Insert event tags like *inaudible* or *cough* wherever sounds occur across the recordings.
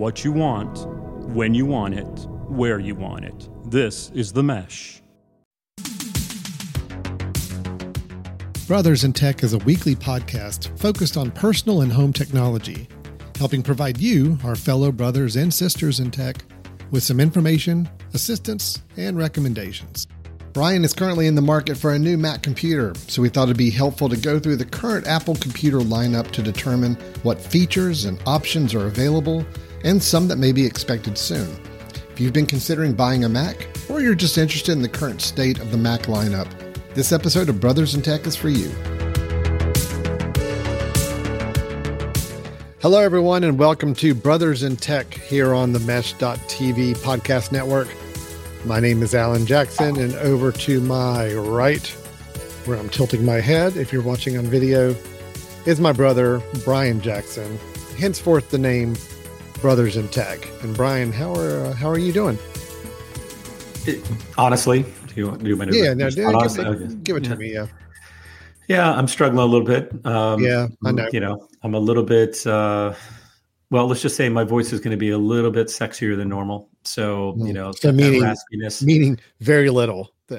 what you want, when you want it, where you want it. This is The Mesh. Brothers in Tech is a weekly podcast focused on personal and home technology, helping provide you, our fellow brothers and sisters in tech, with some information, assistance, and recommendations. Brian is currently in the market for a new Mac computer, so we thought it'd be helpful to go through the current Apple computer lineup to determine what features and options are available and some that may be expected soon. If you've been considering buying a Mac, or you're just interested in the current state of the Mac lineup, this episode of Brothers in Tech is for you. Hello, everyone, and welcome to Brothers in Tech here on the Mesh.tv podcast network. My name is Alan Jackson, and over to my right, where I'm tilting my head if you're watching on video, is my brother, Brian Jackson, henceforth the name Brothers in Tech. And Brian, how are uh, how are you doing? It, honestly, do you, do you want yeah, no, give, it, give, it to yeah. me. Yeah, yeah, I'm struggling a little bit. Um, yeah, I know. You know, I'm a little bit. Uh, well, let's just say my voice is going to be a little bit sexier than normal. So you know, so meaning raspiness. meaning very little. *laughs* *laughs*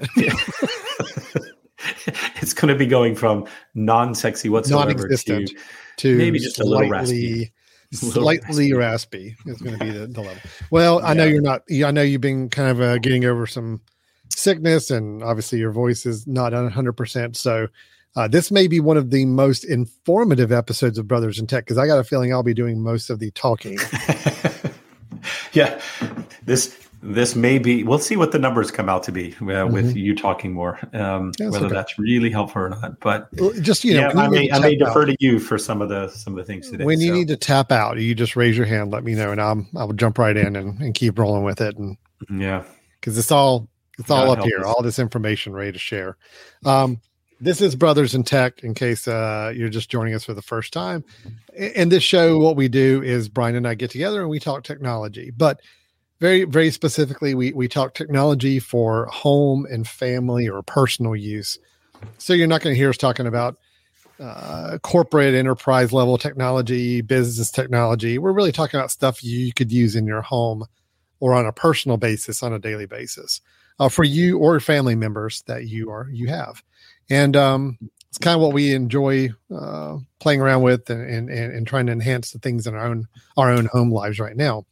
it's going to be going from non-sexy whatsoever to, to maybe just a little raspy *laughs* slightly raspy is going to be the, the level. Well, I know you're not. I know you've been kind of uh, getting over some sickness, and obviously your voice is not 100. percent So uh, this may be one of the most informative episodes of Brothers in Tech because I got a feeling I'll be doing most of the talking. *laughs* yeah, this this may be we'll see what the numbers come out to be uh, mm-hmm. with you talking more um, that's whether okay. that's really helpful or not but just you know yeah, i may, I may defer to you for some of the some of the things today when you so. need to tap out you just raise your hand let me know and i'll i'll jump right in and, and keep rolling with it and yeah because it's all it's all up here us. all this information ready to share um this is brothers in tech in case uh, you're just joining us for the first time in this show what we do is brian and i get together and we talk technology but very very specifically we we talk technology for home and family or personal use. So you're not going to hear us talking about uh, corporate enterprise level technology business technology. We're really talking about stuff you could use in your home or on a personal basis on a daily basis uh, for you or family members that you are you have. And um, it's kind of what we enjoy uh, playing around with and, and, and trying to enhance the things in our own our own home lives right now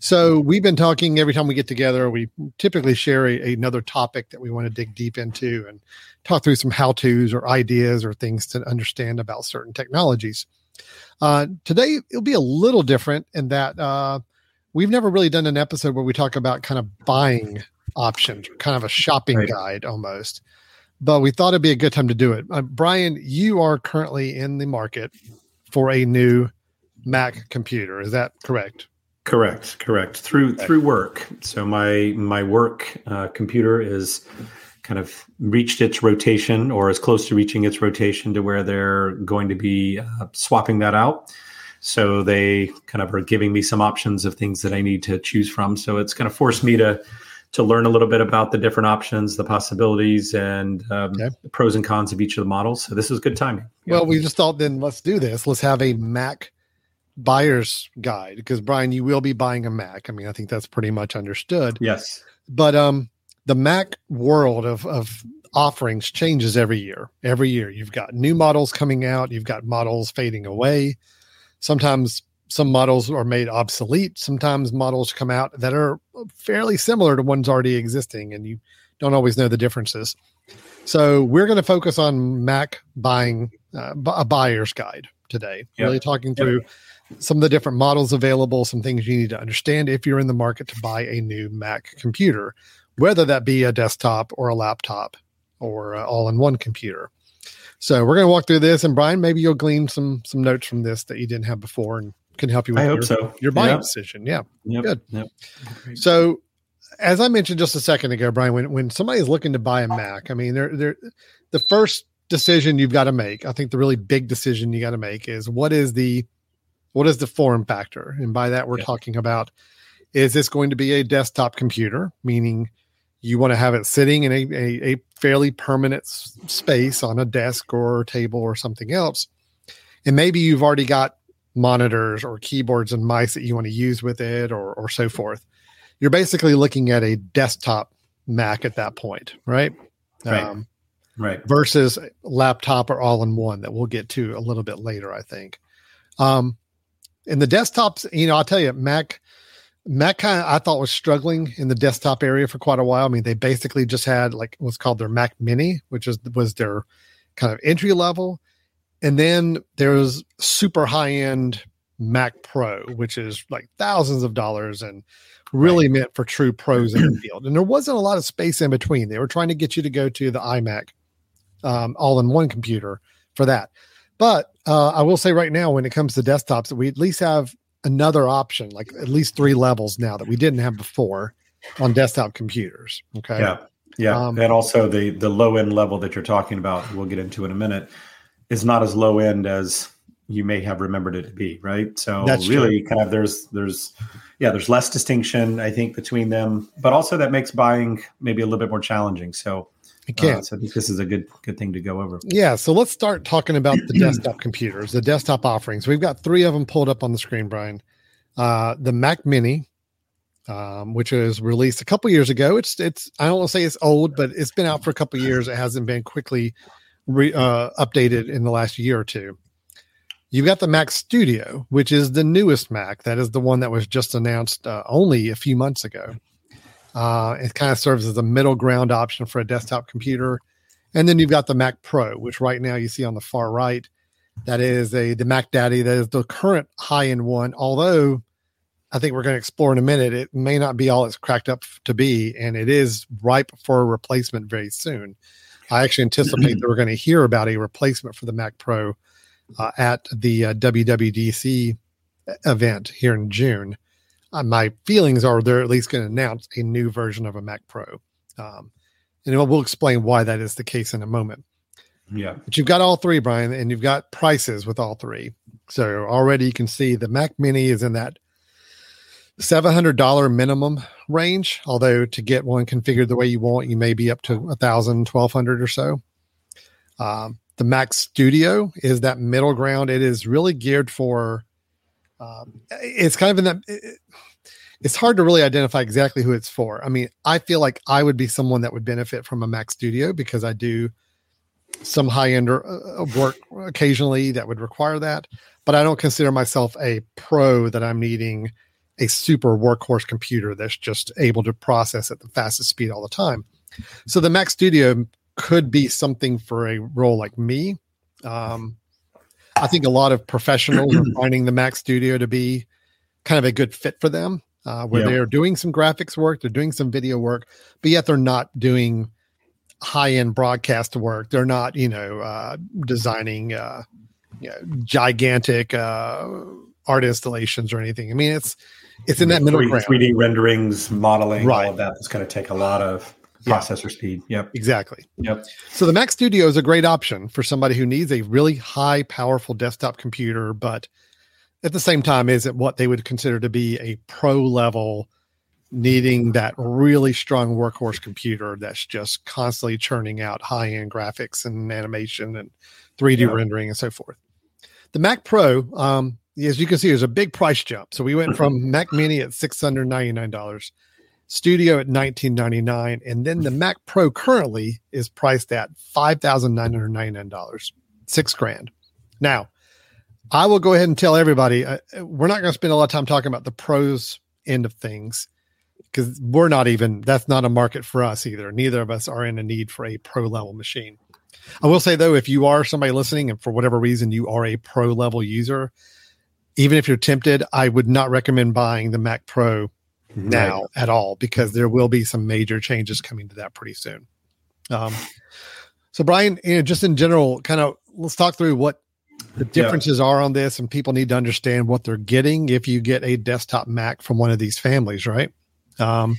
so we've been talking every time we get together. We typically share a, another topic that we want to dig deep into and talk through some how tos or ideas or things to understand about certain technologies. Uh, today it'll be a little different in that uh, we've never really done an episode where we talk about kind of buying options, kind of a shopping right. guide almost. But we thought it'd be a good time to do it. Uh, Brian, you are currently in the market for a new Mac computer. Is that correct? Correct, correct. Through okay. through work. So my my work uh, computer is kind of reached its rotation or as close to reaching its rotation to where they're going to be uh, swapping that out. So they kind of are giving me some options of things that I need to choose from. So it's going to force me to to learn a little bit about the different options, the possibilities, and um, okay. the pros and cons of each of the models. So this is good timing. Well, we just thought then let's do this. Let's have a Mac buyer's guide because Brian, you will be buying a Mac. I mean, I think that's pretty much understood. Yes. But um the Mac world of of offerings changes every year. Every year you've got new models coming out, you've got models fading away. Sometimes some models are made obsolete. Sometimes models come out that are fairly similar to ones already existing, and you don't always know the differences. So we're going to focus on Mac buying uh, a buyer's guide today. Yep. Really talking through yep some of the different models available, some things you need to understand if you're in the market to buy a new Mac computer, whether that be a desktop or a laptop or all in one computer. So we're going to walk through this, and Brian, maybe you'll glean some some notes from this that you didn't have before, and can help you with I your, so. your buying yep. decision. Yeah, yep. good. Yep. So, as I mentioned just a second ago, Brian, when when somebody is looking to buy a Mac, I mean, they're they're the first decision you've got to make. I think the really big decision you got to make is what is the what is the form factor? And by that, we're yeah. talking about is this going to be a desktop computer, meaning you want to have it sitting in a, a, a fairly permanent space on a desk or table or something else. And maybe you've already got monitors or keyboards and mice that you want to use with it or or so forth. You're basically looking at a desktop Mac at that point, right? Right. Um, right. Versus laptop or all in one that we'll get to a little bit later, I think. Um, and the desktops, you know, I'll tell you, Mac, Mac kind of I thought was struggling in the desktop area for quite a while. I mean, they basically just had like what's called their Mac Mini, which is was their kind of entry level, and then there's super high end Mac Pro, which is like thousands of dollars and really right. meant for true pros in the *clears throat* field. And there wasn't a lot of space in between. They were trying to get you to go to the iMac um, all in one computer for that. But uh, I will say right now, when it comes to desktops, that we at least have another option, like at least three levels now that we didn't have before on desktop computers. Okay. Yeah. Yeah. Um, and also the the low end level that you're talking about, we'll get into in a minute, is not as low end as you may have remembered it to be, right? So really true. kind of there's there's yeah, there's less distinction, I think, between them, but also that makes buying maybe a little bit more challenging. So, it can. Uh, so I think this is a good good thing to go over. Yeah. So let's start talking about the *clears throat* desktop computers, the desktop offerings. We've got three of them pulled up on the screen, Brian. Uh, the Mac Mini, um, which was released a couple years ago. It's it's I don't want to say it's old, but it's been out for a couple years. It hasn't been quickly re, uh, updated in the last year or two. You've got the Mac Studio, which is the newest Mac. That is the one that was just announced uh, only a few months ago. Uh, it kind of serves as a middle ground option for a desktop computer. And then you've got the Mac Pro, which right now you see on the far right. That is a the Mac Daddy. That is the current high end one. Although I think we're going to explore in a minute, it may not be all it's cracked up to be, and it is ripe for a replacement very soon. I actually anticipate that we're going to hear about a replacement for the Mac Pro uh, at the uh, WWDC event here in June. Uh, my feelings are they're at least going to announce a new version of a Mac Pro. Um, and we'll explain why that is the case in a moment. Yeah. But you've got all three, Brian, and you've got prices with all three. So already you can see the Mac Mini is in that $700 minimum range. Although to get one configured the way you want, you may be up to a thousand, twelve hundred or so. Um, the Mac Studio is that middle ground. It is really geared for. Um, it's kind of in that. It, it's hard to really identify exactly who it's for. I mean, I feel like I would be someone that would benefit from a Mac Studio because I do some high end uh, uh, work occasionally that would require that, but I don't consider myself a pro that I'm needing a super workhorse computer that's just able to process at the fastest speed all the time. So the Mac Studio could be something for a role like me. Um, I think a lot of professionals are *clears throat* finding the Mac Studio to be kind of a good fit for them, uh, where they're doing some graphics work, they're doing some video work, but yet they're not doing high end broadcast work. They're not, you know, uh, designing uh, you know, gigantic uh, art installations or anything. I mean, it's it's in that middle 3D, ground. 3D renderings, modeling, right. all of. That's going to take a lot of processor yeah. speed. Yep. Exactly. Yep. So the Mac Studio is a great option for somebody who needs a really high powerful desktop computer, but at the same time is it what they would consider to be a pro level needing that really strong workhorse computer that's just constantly churning out high end graphics and animation and 3D yeah. rendering and so forth. The Mac Pro, um, as you can see, there's a big price jump. So we went from Mac Mini at six hundred ninety nine dollars Studio at 1999 and then the Mac Pro currently is priced at $5,999, 6 grand. Now, I will go ahead and tell everybody uh, we're not going to spend a lot of time talking about the pros end of things because we're not even that's not a market for us either. Neither of us are in a need for a pro level machine. I will say though, if you are somebody listening and for whatever reason you are a pro level user, even if you're tempted, I would not recommend buying the Mac Pro now right. at all because there will be some major changes coming to that pretty soon. Um, so Brian, you know, just in general, kind of let's talk through what the differences yeah. are on this, and people need to understand what they're getting if you get a desktop Mac from one of these families, right? Um,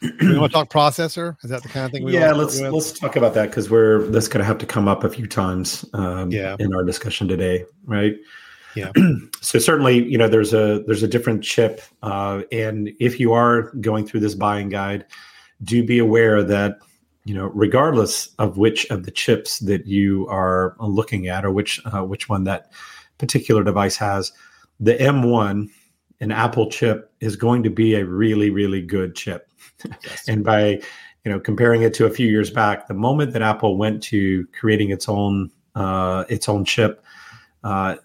you want to talk processor? Is that the kind of thing? we Yeah, let's let's talk about that because we're that's going to have to come up a few times um, yeah. in our discussion today, right? Yeah. *clears throat* so certainly, you know, there's a there's a different chip, uh, and if you are going through this buying guide, do be aware that you know, regardless of which of the chips that you are looking at or which uh, which one that particular device has, the M1, an Apple chip, is going to be a really, really good chip. Yes. and by you know comparing it to a few years back, the moment that Apple went to creating its own uh, its own chip, uh,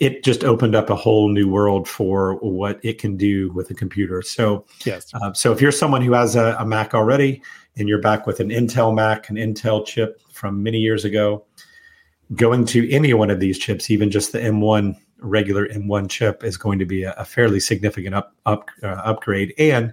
it just opened up a whole new world for what it can do with a computer. So, yes. Uh, so if you're someone who has a, a, Mac already and you're back with an Intel Mac, an Intel chip from many years ago, going to any one of these chips, even just the M1 regular M1 chip, is going to be a, a fairly significant up, up uh, upgrade and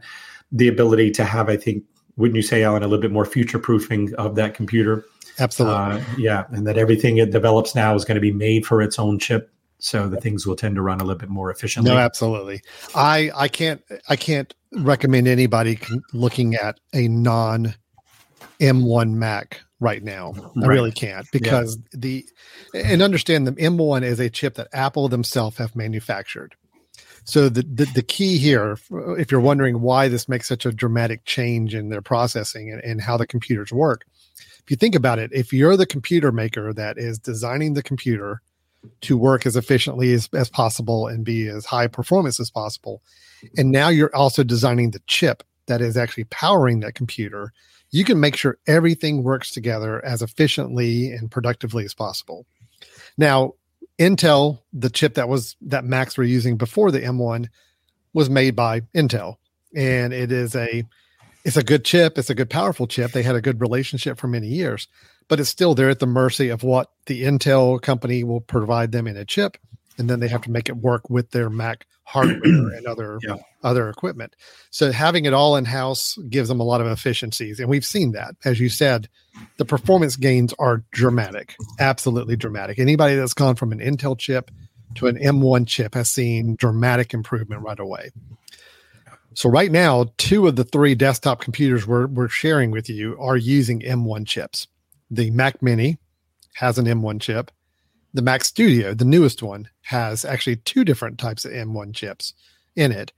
the ability to have, I think, wouldn't you say, Alan, a little bit more future proofing of that computer? Absolutely. Uh, yeah, and that everything it develops now is going to be made for its own chip so the things will tend to run a little bit more efficiently. No, absolutely. I I can't I can't recommend anybody looking at a non M1 Mac right now. I really can't because yeah. the and understand the M1 is a chip that Apple themselves have manufactured. So the, the, the key here, if you're wondering why this makes such a dramatic change in their processing and, and how the computers work, if you think about it, if you're the computer maker that is designing the computer to work as efficiently as, as possible and be as high performance as possible. And now you're also designing the chip that is actually powering that computer. You can make sure everything works together as efficiently and productively as possible. Now, Intel, the chip that was that Macs were using before the M1 was made by Intel. And it is a it's a good chip, it's a good powerful chip. They had a good relationship for many years but it's still they're at the mercy of what the Intel company will provide them in a chip, and then they have to make it work with their Mac hardware *clears throat* and other yeah. other equipment. So having it all in house gives them a lot of efficiencies, and we've seen that. As you said, the performance gains are dramatic, absolutely dramatic. Anybody that's gone from an Intel chip to an M1 chip has seen dramatic improvement right away. So right now, two of the three desktop computers we're, we're sharing with you are using M1 chips. The Mac Mini has an M1 chip. The Mac Studio, the newest one, has actually two different types of M1 chips in it,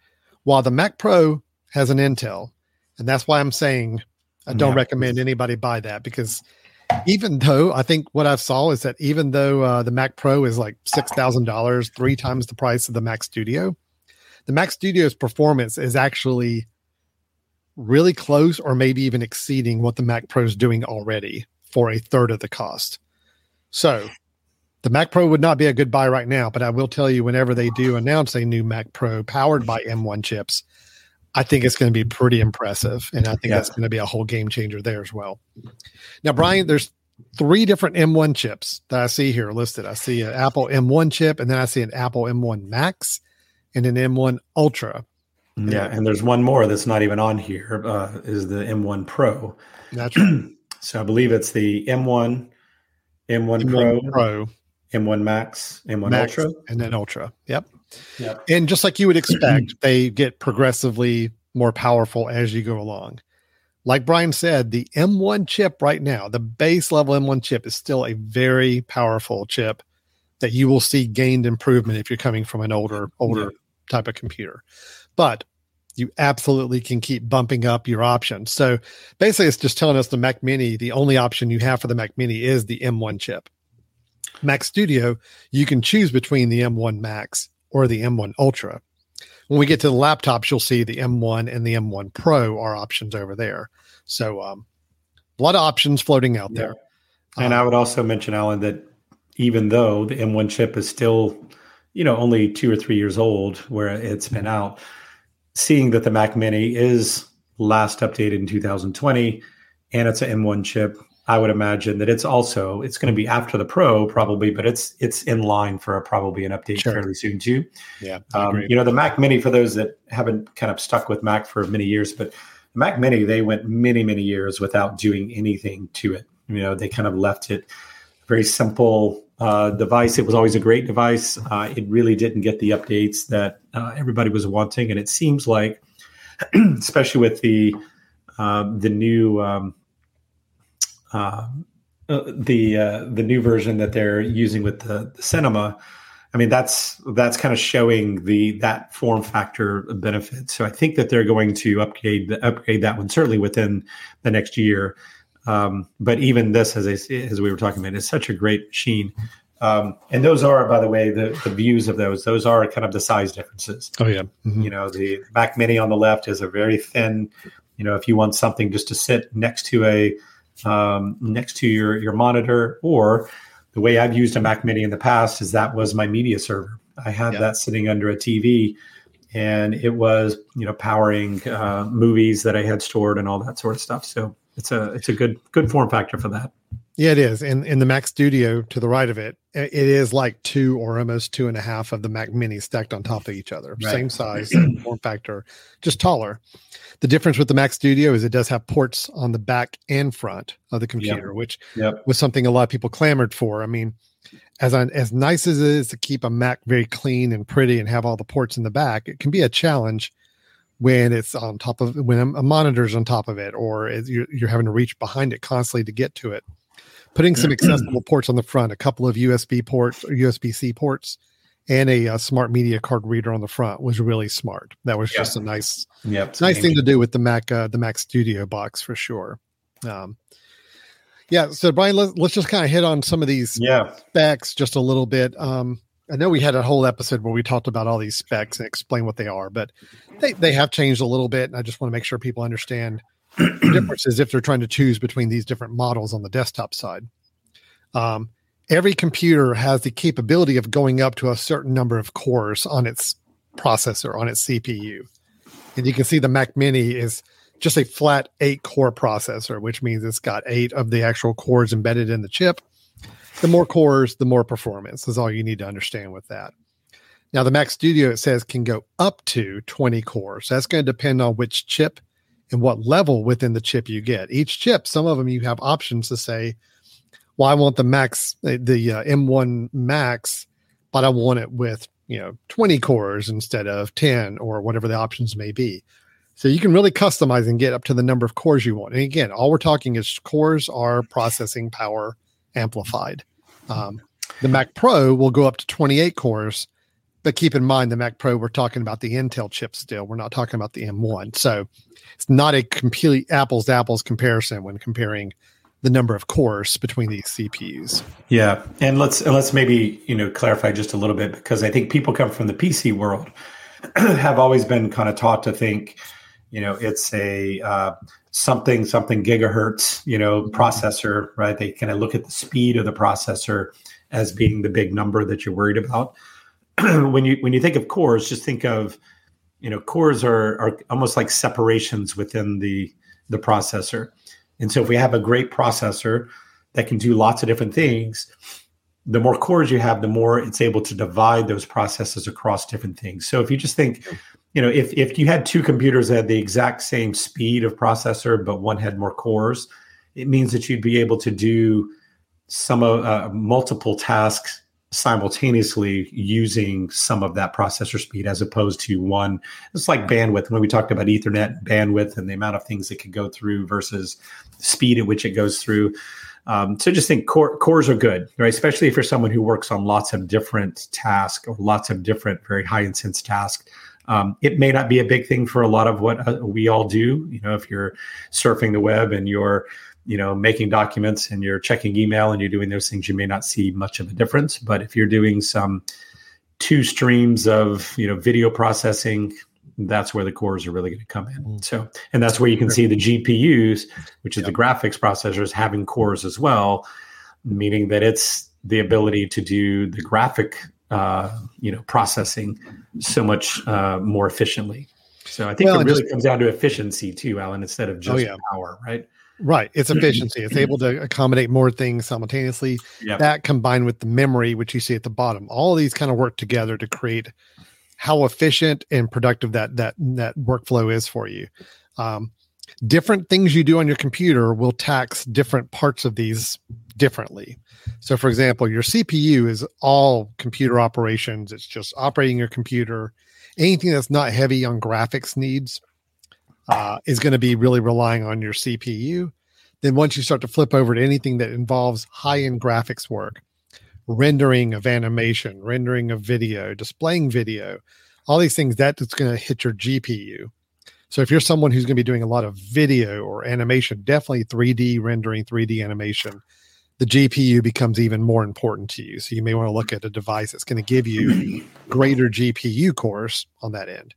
while the Mac Pro has an Intel. And that's why I'm saying I don't yeah. recommend anybody buy that because even though I think what I saw is that even though uh, the Mac Pro is like six thousand dollars, three times the price of the Mac Studio, the Mac Studio's performance is actually really close, or maybe even exceeding what the Mac Pro is doing already for a third of the cost. So the Mac Pro would not be a good buy right now, but I will tell you whenever they do announce a new Mac Pro powered by M1 chips, I think it's going to be pretty impressive. And I think yeah. that's going to be a whole game changer there as well. Now, Brian, there's three different M1 chips that I see here listed. I see an Apple M1 chip, and then I see an Apple M1 Max and an M1 Ultra. Yeah, and there's one more that's not even on here. Uh, is the M1 Pro. That's right. *clears throat* So I believe it's the M1, M1, M1 Pro, Pro, M1 Max, M1 Max, Ultra, and then Ultra. Yep. Yep. And just like you would expect, *clears throat* they get progressively more powerful as you go along. Like Brian said, the M1 chip right now, the base level M1 chip is still a very powerful chip that you will see gained improvement if you're coming from an older, older yeah. Type of computer. But you absolutely can keep bumping up your options. So basically, it's just telling us the Mac Mini, the only option you have for the Mac Mini is the M1 chip. Mac Studio, you can choose between the M1 Max or the M1 Ultra. When we get to the laptops, you'll see the M1 and the M1 Pro are options over there. So um, a lot of options floating out there. And um, I would also mention, Alan, that even though the M1 chip is still, you know, only two or three years old where it's been out, seeing that the Mac Mini is last updated in 2020 and it's an M1 chip, I would imagine that it's also it's going to be after the Pro probably, but it's it's in line for a, probably an update sure. fairly soon too. Yeah, um, you know the Mac Mini for those that haven't kind of stuck with Mac for many years, but the Mac Mini they went many many years without doing anything to it. You know they kind of left it very simple uh, device. It was always a great device. Uh, it really didn't get the updates that uh, everybody was wanting, and it seems like, *clears throat* especially with the uh, the new um, uh, uh, the the new version that they're using with the, the Cinema. I mean, that's that's kind of showing the that form factor benefit. So I think that they're going to upgrade upgrade that one certainly within the next year. Um, but even this, as I, as we were talking about, is such a great machine. Um, and those are, by the way, the, the views of those. Those are kind of the size differences. Oh yeah. Mm-hmm. You know, the Mac Mini on the left is a very thin. You know, if you want something just to sit next to a um, next to your your monitor, or the way I've used a Mac Mini in the past is that was my media server. I had yeah. that sitting under a TV, and it was you know powering uh, movies that I had stored and all that sort of stuff. So it's a it's a good good form factor for that. Yeah, it is. And in the Mac Studio to the right of it, it is like two or almost two and a half of the Mac Mini stacked on top of each other. Right. Same size, same *clears throat* form factor, just taller. The difference with the Mac Studio is it does have ports on the back and front of the computer, yep. which yep. was something a lot of people clamored for. I mean, as as nice as it is to keep a Mac very clean and pretty and have all the ports in the back, it can be a challenge when it's on top of when a monitor's on top of it, or you're, you're having to reach behind it constantly to get to it putting some accessible ports on the front, a couple of USB ports or USB C ports, and a, a, smart media card reader on the front was really smart. That was just a nice, yep, nice thing to do with the Mac, uh, the Mac Studio box for sure. Um, yeah. So Brian, let's, let's just kind of hit on some of these yeah. specs just a little bit. Um, I know we had a whole episode where we talked about all these specs and explain what they are, but they, they have changed a little bit. And I just want to make sure people understand *clears throat* the difference is if they're trying to choose between these different models on the desktop side. Um, every computer has the capability of going up to a certain number of cores on its processor, on its CPU. And you can see the Mac Mini is just a flat eight core processor, which means it's got eight of the actual cores embedded in the chip. The more cores, the more performance is all you need to understand with that. Now, the Mac Studio, it says, can go up to 20 cores. That's going to depend on which chip and what level within the chip you get. Each chip, some of them you have options to say, well, I want the max, the uh, M1 Max, but I want it with, you know, 20 cores instead of 10 or whatever the options may be. So you can really customize and get up to the number of cores you want. And again, all we're talking is cores are processing power amplified. Um, the Mac Pro will go up to 28 cores, but keep in mind the Mac Pro, we're talking about the Intel chip still. We're not talking about the M1. So it's not a complete apples to apples comparison when comparing the number of cores between these CPUs. Yeah, and let's and let's maybe you know clarify just a little bit because I think people come from the PC world *clears throat* have always been kind of taught to think, you know, it's a uh, something something gigahertz, you know, mm-hmm. processor, right? They kind of look at the speed of the processor as being the big number that you're worried about. *clears throat* when you when you think of cores, just think of you know cores are are almost like separations within the the processor and so if we have a great processor that can do lots of different things the more cores you have the more it's able to divide those processes across different things so if you just think you know if if you had two computers that had the exact same speed of processor but one had more cores it means that you'd be able to do some of uh, multiple tasks simultaneously using some of that processor speed as opposed to one. It's like bandwidth when we talked about Ethernet bandwidth and the amount of things it could go through versus speed at which it goes through. Um, so just think core, cores are good, right? Especially for someone who works on lots of different tasks or lots of different very high intense tasks. Um, it may not be a big thing for a lot of what uh, we all do. You know, if you're surfing the web and you're you know making documents and you're checking email and you're doing those things you may not see much of a difference but if you're doing some two streams of you know video processing that's where the cores are really going to come in mm. so and that's where you can see the gpus which is yep. the graphics processors having cores as well meaning that it's the ability to do the graphic uh, you know processing so much uh, more efficiently so i think well, it really just, comes down to efficiency too alan instead of oh, just oh, yeah. power right Right. It's efficiency. It's able to accommodate more things simultaneously. Yep. That combined with the memory, which you see at the bottom, all these kind of work together to create how efficient and productive that that that workflow is for you. Um, different things you do on your computer will tax different parts of these differently. So, for example, your CPU is all computer operations. It's just operating your computer. Anything that's not heavy on graphics needs uh, is going to be really relying on your CPU. Then once you start to flip over to anything that involves high end graphics work, rendering of animation, rendering of video, displaying video, all these things, that's going to hit your GPU. So if you're someone who's going to be doing a lot of video or animation, definitely 3D rendering, 3D animation, the GPU becomes even more important to you. So you may want to look at a device that's going to give you greater GPU cores on that end.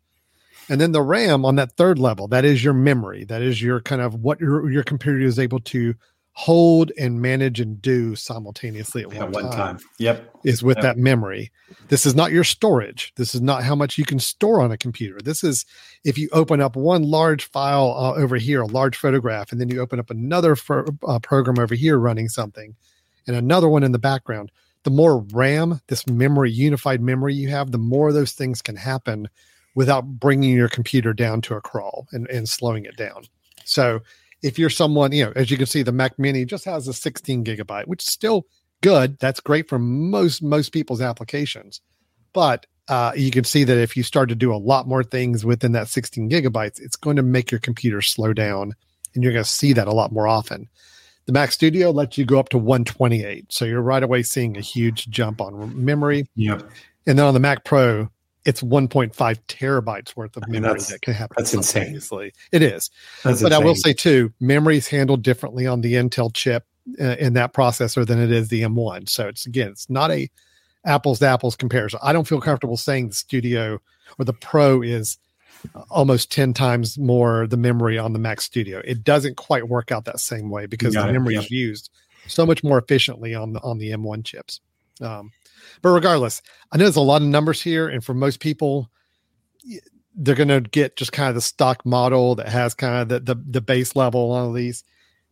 And then the RAM on that third level, that is your memory. That is your kind of what your, your computer is able to hold and manage and do simultaneously at, at one, one time, time. Yep. Is with Yep. that memory. This is not your storage. This is not how much you can store on a computer. This is if you open up one large file uh, over here, a large photograph, and then you open up another fo- uh, program over here running something, and another one in the background. The more RAM, this memory, unified memory you have, the more those things can happen without bringing your computer down to a crawl and, and slowing it down. So if you're someone, you know, as you can see, the Mac Mini just has a 16 gigabyte, which is still good. That's great for most most people's applications. But uh, you can see that if you start to do a lot more things within that 16 gigabytes, it's going to make your computer slow down, and you're going to see that a lot more often. The Mac Studio lets you go up to 128, so you're right away seeing a huge jump on memory. Yep. And then on the Mac Pro, it's 1.5 terabytes worth of I mean, memory that can happen that's insane. It is That's but I will say too, memory is handled differently on the Intel chip uh, in that processor than it is the M1. So it's again, it's not a apples to apples comparison. I don't feel comfortable saying the Studio or the Pro is almost 10 times more the memory on the Mac Studio. It doesn't quite work out that same way because the it, memory yep. is used so much more efficiently on the on the M1 chips. Um, but regardless, I know there's a lot of numbers here, and for most people, they're going to get just kind of the stock model that has kind of the, the the base level on these.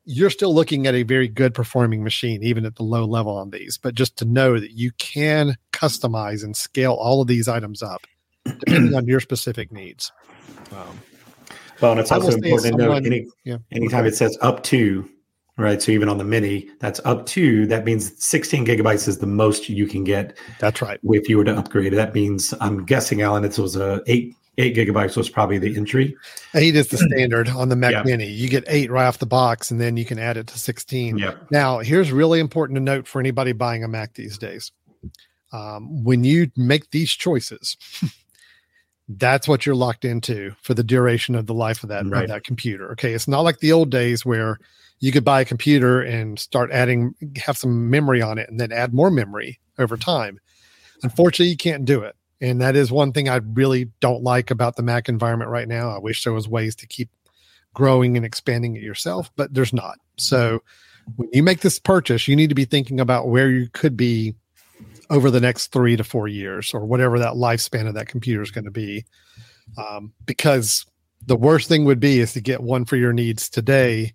You're still looking at a very good performing machine, even at the low level on these. But just to know that you can customize and scale all of these items up *clears throat* depending on your specific needs. Um, Well, and it's also important to note any, yeah. anytime it says up to, right? So even on the mini, that's up to, that means 16 gigabytes is the most you can get That's right. if you were to upgrade. That means, I'm guessing, Alan, it was a eight, eight gigabytes was probably the entry. Eight is the standard on the Mac Yeah. Mini. You get eight right off the box, and then you can add it to 16. Yeah. Now, here's really important to note for anybody buying a Mac these days. Um, when you make these choices, *laughs* that's what you're locked into for the duration of the life of that Right. of that computer. Okay, it's not like the old days where you could buy a computer and start adding have some memory on it and then add more memory over time. Unfortunately, you can't do it. And that is one thing I really don't like about the Mac environment right now. I wish there was ways to keep growing and expanding it yourself, but there's not. So when you make this purchase, you need to be thinking about where you could be over the next three to four years or whatever that lifespan of that computer is going to be. Um, because the worst thing would be is to get one for your needs today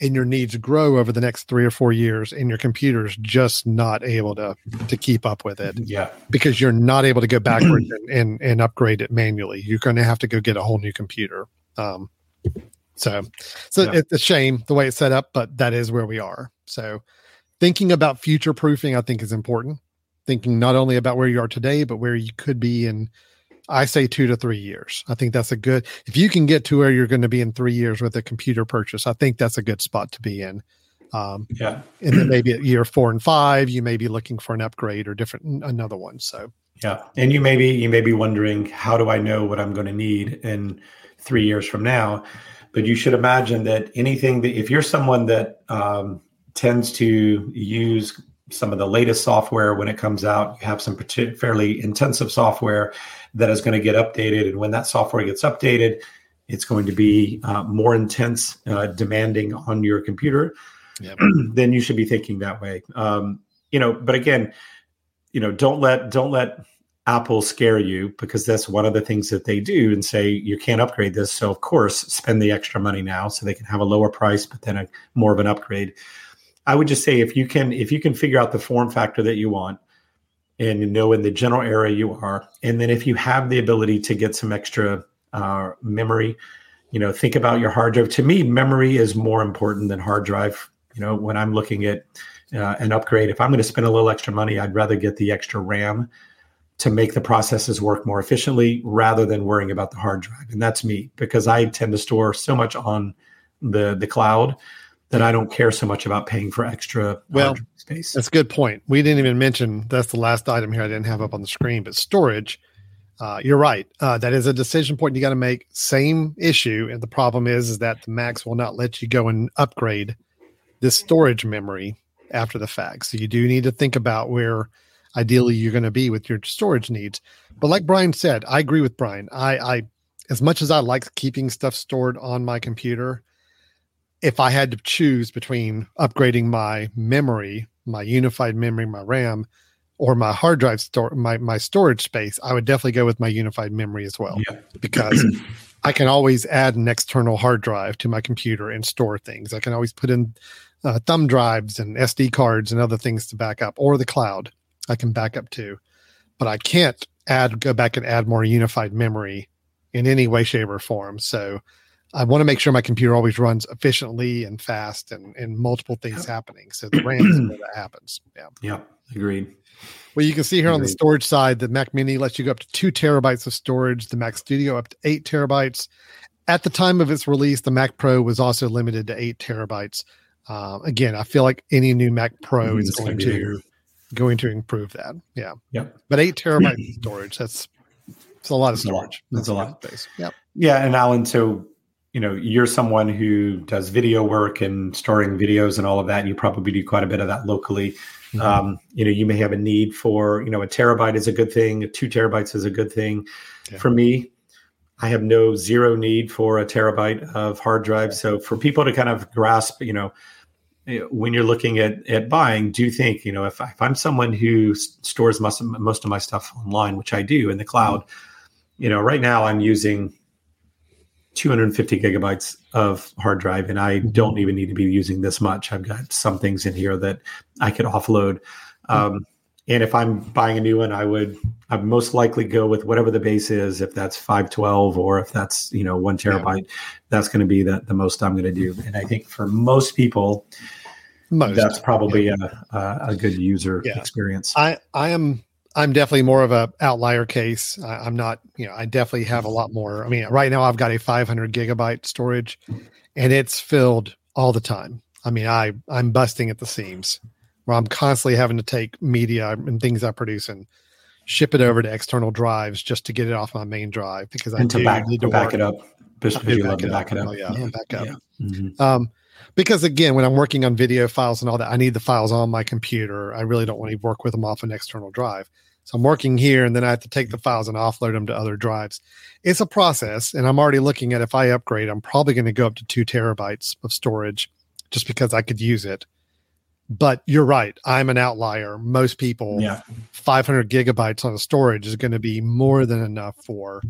and your needs grow over the next three or four years and your computer's just not able to to keep up with it Yeah. because you're not able to go backwards and, and, and upgrade it manually. You're going to have to go get a whole new computer. Um, so, so Yeah. it's a shame the way it's set up, but that is where we are. So, thinking about future proofing, I think, is important. Thinking not only about where you are today, but where you could be in, I say, two to three years. I think that's a good. If you can get to where you're going to be in three years with a computer purchase, I think that's a good spot to be in. Um, Yeah. and then maybe at year four and five, you may be looking for an upgrade or different another one. So Yeah. And you may be you may be wondering, how do I know what I'm going to need in three years from now? But you should imagine that anything that if you're someone that um, tends to use some of the latest software when it comes out, you have some fairly intensive software that is going to get updated, and when that software gets updated, it's going to be uh, more intense, uh, demanding on your computer. Yep. *clears throat* then you should be thinking that way. Um, you know, but again, you know, don't let don't let Apple scare you because that's one of the things that they do and say you can't upgrade this. So of course, spend the extra money now so they can have a lower price, but then a more of an upgrade. I would just say if you can if you can figure out the form factor that you want and you know in the general area you are, and then if you have the ability to get some extra uh, memory, you know, think about your hard drive. To me, memory is more important than hard drive. You know, when I'm looking at uh, an upgrade, if I'm going to spend a little extra money, I'd rather get the extra RAM to make the processes work more efficiently rather than worrying about the hard drive. And that's me because I tend to store so much on the the cloud that I don't care so much about paying for extra Well, space. that's a good point. We didn't even mention that's the last item here I didn't have up on the screen, but storage. Uh, you're right. Uh, that is a decision point you got to make. Same issue, and the problem is, is that the Macs will not let you go and upgrade this storage memory after the fact. So you do need to think about where ideally you're going to be with your storage needs. But like Brian said, I agree with Brian. I, I as much as I like keeping stuff stored on my computer, if I had to choose between upgrading my memory, my unified memory, my RAM, or my hard drive store my, my storage space, I would definitely go with my unified memory as well. Yeah. *clears throat* Because I can always add an external hard drive to my computer and store things. I can always put in uh, thumb drives and SD cards and other things to back up, or the cloud I can back up to. But I can't add go back and add more unified memory in any way, shape, or form. So I want to make sure my computer always runs efficiently and fast and, and multiple things happening. So the RAM is where that happens. Yeah. Yeah. Agreed. Well, you can see here Agreed. on the storage side, the Mac Mini lets you go up to two terabytes of storage, the Mac Studio up to eight terabytes. At the time of its release, the Mac Pro was also limited to eight terabytes. Uh, again, I feel like any new Mac Pro mm-hmm. is going to going to improve that. Yeah. Yeah. But eight terabytes of *clears throat* storage, that's it's a lot of storage. That's, that's a lot. Space. Yeah. Yeah. And Alan, so you know, you're someone who does video work and storing videos and all of that. And you probably do quite a bit of that locally. Mm-hmm. Um, you know, you may have a need for, you know, a terabyte is a good thing, two terabytes is a good thing. Yeah. For me, I have no zero need for a terabyte of hard drive. So for people to kind of grasp, you know, eh, when you're looking at, at buying, do you think, you know, if, I, if I'm someone who stores most of, most of my stuff online, which I do in the cloud, mm-hmm. you know, right now I'm using 250 gigabytes of hard drive and i mm-hmm. don't even need to be using this much i've got some things in here that i could offload um, and if i'm buying a new one i would i'd most likely go with whatever the base is if that's 512 or if that's you know one terabyte yeah. that's going to be the, the most i'm going to do and i think for most people most. that's probably yeah. a, a good user yeah. experience i i am I'm definitely more of a outlier case. I, am not, you know, I definitely have a lot more. I mean, right now I've got a 500 gigabyte storage, and it's filled all the time. I mean, I I'm busting at the seams, where I'm constantly having to take media and things I produce and ship it over to external drives just to get it off my main drive because and I to back, need to back work. it up. Just you love to back it up. Oh, yeah, yeah. back up. Yeah. Mm-hmm. Um, because again, when I'm working on video files and all that, I need the files on my computer. I really don't want to work with them off an external drive. So I'm working here and then I have to take the files and offload them to other drives. It's a process. And I'm already looking at if I upgrade, I'm probably going to go up to two terabytes of storage just because I could use it. But you're right. I'm an outlier. Most people, yeah. 500 gigabytes on a storage is going to be more than enough for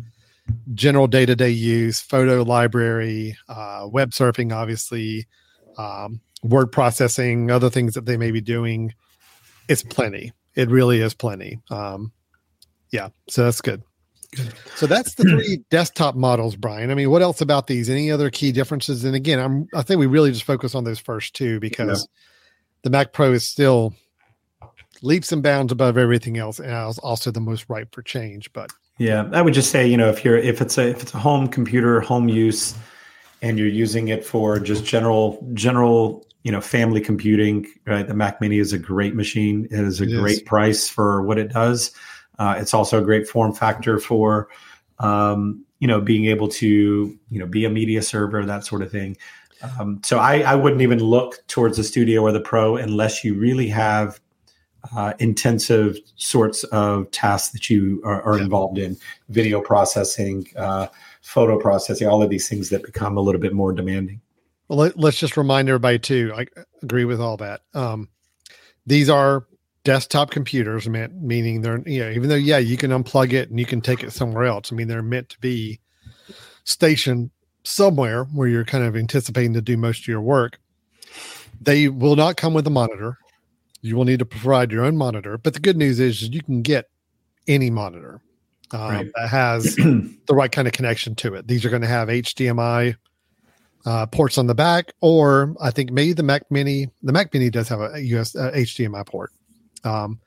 general day to day use, photo library, uh, web surfing, obviously, um, word processing, other things that they may be doing. It's plenty it really is plenty. Um, yeah, so that's good. So that's the three *clears throat* desktop models, Brian. I mean, what else about these? Any other key differences? And again, I'm I think we really just focus on those first two because yeah. the Mac Pro is still leaps and bounds above everything else, and also the most ripe for change. But yeah, I would just say, you know, if you're if it's a if it's a home computer, home use, and you're using it for just general general you know family computing right? The mac mini is a great machine. It is a it great is. price for what it does. Uh, it's also a great form factor for um, you know being able to you know be a media server that sort of thing. Um, so I, I wouldn't even look towards the studio or the pro unless you really have uh, intensive sorts of tasks that you are, are involved in. Video processing uh, photo processing all of these things that become a little bit more demanding well, let, us just remind everybody too. I agree with all that. Um, these are desktop computers, meant meaning they're you know even though yeah you can unplug it and you can take it somewhere else. I mean they're meant to be stationed somewhere where you're kind of anticipating to do most of your work. They will not come with a monitor. You will need to provide your own monitor. But the good news is you can get any monitor um, right. that has *clears throat* the right kind of connection to it. These are going to have HDMI uh, ports on the back, or I think maybe the Mac Mini. The Mac Mini does have a US uh, HDMI port. Um,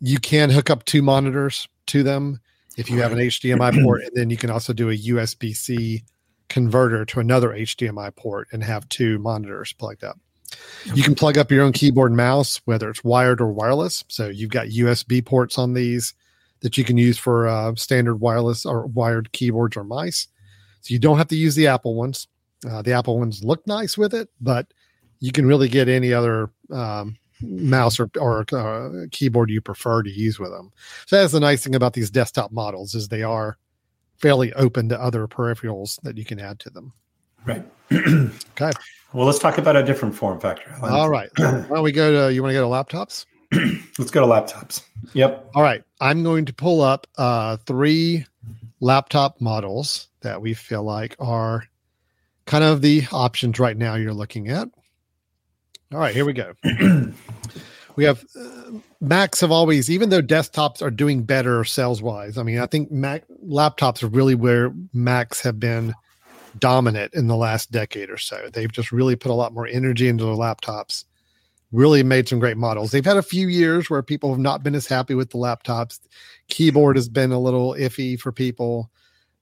you can hook up two monitors to them if you have an HDMI *clears throat* port, and then you can also do a USB C converter to another HDMI port and have two monitors plugged up. You can plug up your own keyboard and mouse, whether it's wired or wireless. So you've got USB ports on these that you can use for uh, standard wireless or wired keyboards or mice. So you don't have to use the Apple ones. Uh, the Apple ones look nice with it, but you can really get any other um, mouse or, or uh, keyboard you prefer to use with them. So that's the nice thing about these desktop models is they are fairly open to other peripherals that you can add to them. Right. *clears throat* okay. Well, let's talk about a different form factor. All right. *clears throat* Why don't we go to? You want to go to laptops? *clears throat* let's go to laptops. Yep. All right. I'm going to pull up uh, three laptop models that we feel like are kind of the options right now you're looking at. All right, here we go. *clears throat* we have uh, Macs have always, even though desktops are doing better sales wise. I mean, I think Mac laptops are really where Macs have been dominant in the last decade or so. They've just really put a lot more energy into their laptops. Really made some great models. They've had a few years where people have not been as happy with the laptops. Keyboard has been a little iffy for people.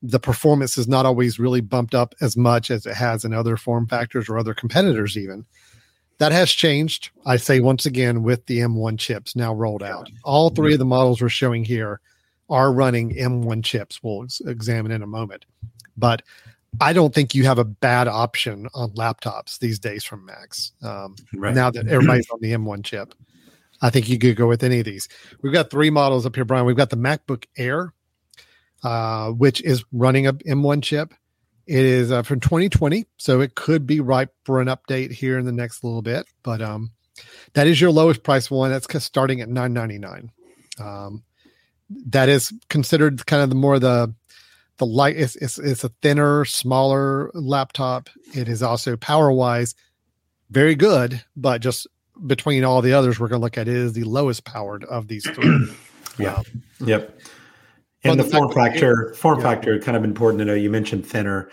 The performance is not always really bumped up as much as it has in other form factors or other competitors, even. That has changed, I say once again, with the M1 chips now rolled out. All three of the models we're showing here are running M1 chips. We'll examine in a moment. But I don't think you have a bad option on laptops these days from Macs. Um, right. Now that everybody's on the M1 chip, I think you could go with any of these. We've got three models up here, Brian. We've got the MacBook Air, uh, which is running a M1 chip. It is uh, from 2020, so it could be ripe for an update here in the next little bit. But um, that is your lowest price one. That's starting at 9.99. Um, that is considered kind of the more the the light. is it's it's a thinner, smaller laptop. It is also power wise very good, but just between all the others we're going to look at, it is the lowest powered of these three. *clears throat* yeah. Um, yep. And the, the form factor, form yeah. factor, kind of important to know. You mentioned thinner.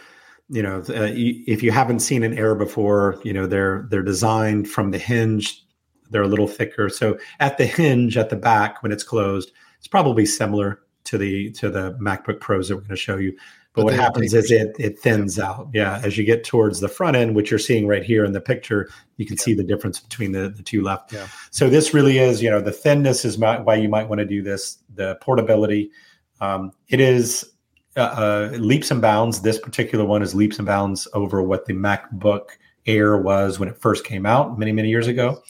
You know, uh, if you haven't seen an Air before, you know they're they're designed from the hinge. They're a little thicker. So at the hinge at the back when it's closed, it's probably similar to the to the MacBook Pros that we're going to show you. But, but what happens is it it thins yeah. out. Yeah, as you get towards the front end, which you're seeing right here in the picture, you can yeah. see the difference between the the two left. Yeah. So this really is, you know, the thinness is why you might want to do this. The portability um, it is uh, uh, leaps and bounds. This particular one is leaps and bounds over what the MacBook Air was when it first came out many, many years ago.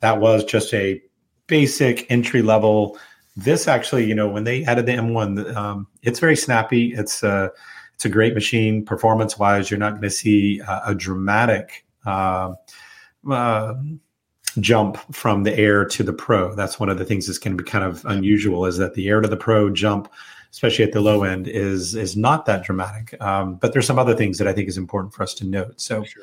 That was just a basic entry level. This actually, you know, when they added the M1, um, it's very snappy. It's a, uh, it's a great machine. Performance wise, you're not going to see a dramatic uh, uh, jump from the Air to the Pro. That's one of the things that's going to be kind of unusual is that the Air to the Pro jump especially at the low end, is is not that dramatic. Um, but there's some other things that I think is important for us to note. So, sure.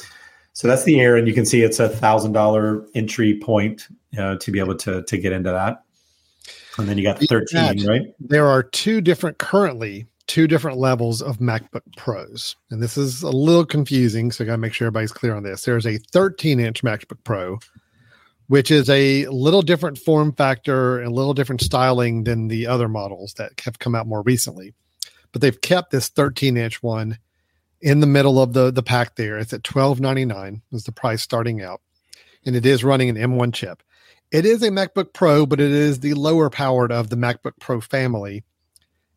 so that's the air, and you can see it's a thousand dollar entry point uh, to be able to to get into that. And then you got the 13, right? There are two different currently two different levels of MacBook Pros. And this is a little confusing, so I got to make sure everybody's clear on this. There's a 13 inch MacBook Pro, which is a little different form factor and a little different styling than the other models that have come out more recently. But they've kept this 13 inch one in the middle of the the pack there. It's at 12.99 is the price starting out. And it is running an M1 chip. It is a MacBook Pro, but it is the lower powered of the MacBook Pro family.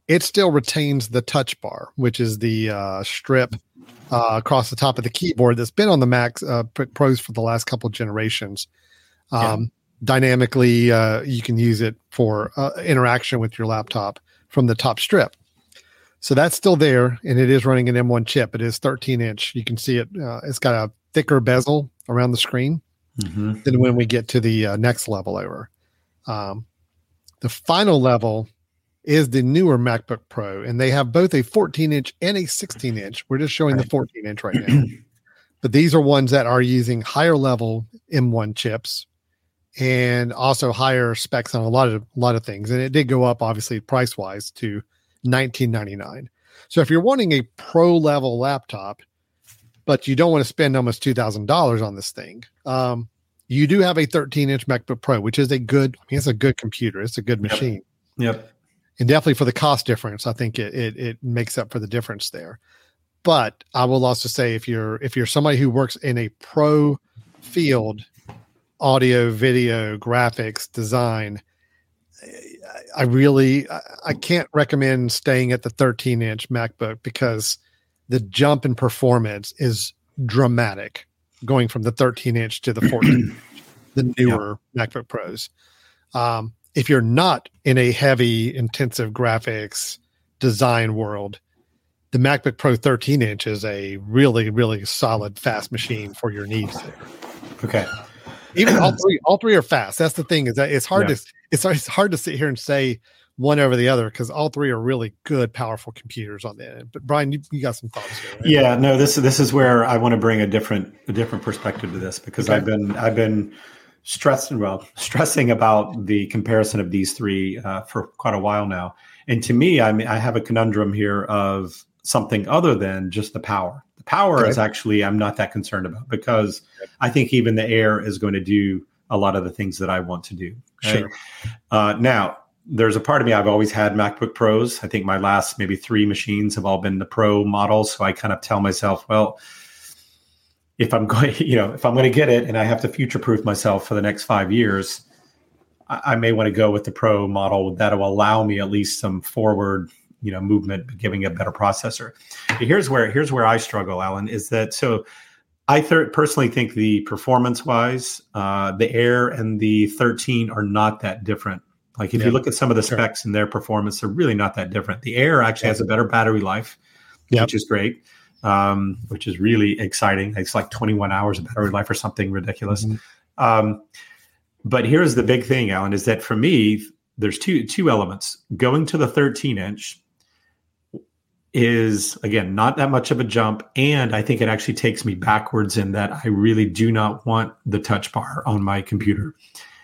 It still retains the touch bar, which is the uh, strip uh, across the top of the keyboard that's been on the Mac uh, Pros for the last couple generations um, yeah. Dynamically, uh, you can use it for uh, interaction with your laptop from the top strip. So that's still there, and it is running an M1 chip. It is 13 inch. You can see it. Uh, it's got a thicker bezel around the screen mm-hmm. than when we get to the uh, next level over. Um, the final level is the newer MacBook Pro, and they have both a 14 inch and a 16 inch. We're just showing right. the 14 inch right now. *clears throat* but these are ones that are using higher level M1 chips and also higher specs on a lot of a lot of things. And it did go up obviously price wise to 1999. So if you're wanting a pro level laptop, but you don't want to spend almost two thousand dollars on this thing, um, you do have a 13 inch MacBook Pro, which is a good. I mean, it's a good computer. It's a good machine. Yep. yep. And definitely for the cost difference, I think it, it it makes up for the difference there. But I will also say if you're if you're somebody who works in a pro field audio, video, graphics, design. I really I can't recommend staying at the 13 inch MacBook because the jump in performance is dramatic going from the 13 inch to the 14. *clears throat* the newer yeah. MacBook Pros. Um, if you're not in a heavy, intensive graphics design world, the MacBook Pro 13 inch is a really, really solid, fast machine for your needs. Okay. Even all *clears throat* three, all three are fast. That's the thing is that it's hard yeah. to it's, it's hard to sit here and say one over the other because all three are really good, powerful computers on the end. But Brian, you, you got some thoughts here, right? Yeah, no, this this is where I want to bring a different a different perspective to this because okay. I've been I've been stressing well stressing about the comparison of these three uh, for quite a while now. And to me, I mean, I have a conundrum here of something other than just the power. The power okay. is actually I'm not that concerned about because I think even the air is going to do a lot of the things that I want to do. Right? Sure. Uh, now, there's a part of me I've always had MacBook Pros. I think my last maybe three machines have all been the Pro models. So I kind of tell myself, well, if I'm *laughs* going, you know, if I'm going to get it and I have to future proof myself for the next five years, I, I may want to go with the Pro model that will allow me at least some forward, you know, movement, giving a better processor. But here's where here's where I struggle, Alan, is that so I th- personally think the performance wise, uh, the Air and the 13 are not that different like if yeah. you look at some of the specs sure. and their performance, they're really not that different. The Air actually has a better battery life, yep. which is great, um, which is really exciting. It's like 21 hours of battery life or something ridiculous. Mm-hmm. Um, but here's the big thing, Alan, is that for me, there's two two elements. Going to the 13 inch is again not that much of a jump, and I think it actually takes me backwards in that I really do not want the touch bar on my computer.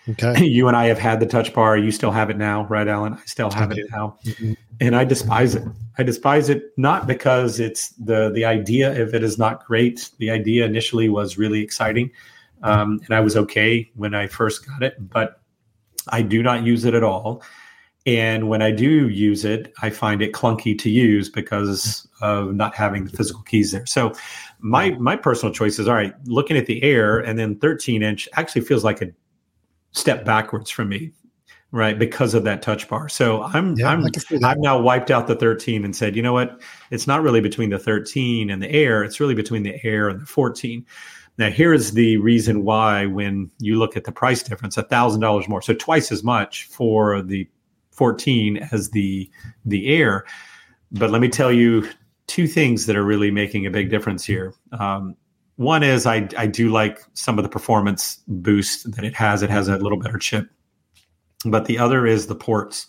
Okay. *laughs* You and I have had the touch bar. You still have it now, right, Alan? I still have it now. Mm-hmm. And I despise it. I despise it not because it's the the idea of it is not great. The idea initially was really exciting. Um, and I was okay when I first got it, but I do not use it at all. And when I do use it, I find it clunky to use because of not having the physical keys there. So my my personal choice is all right, looking at the air and then 13 inch actually feels like a step backwards for me right because of that touch bar. So i'm yeah, i'm i've now wiped out the 13 and said you know what? It's not really between the 13 and the air. It's really between the air and the 14 now here's the reason why when you look at the price difference a thousand dollars more. So twice as much for the 14 as the the air. But let me tell you two things that are really making a big difference here. Um, one is I I do like some of the performance boost that it has. It has a little better chip, but the other is the ports.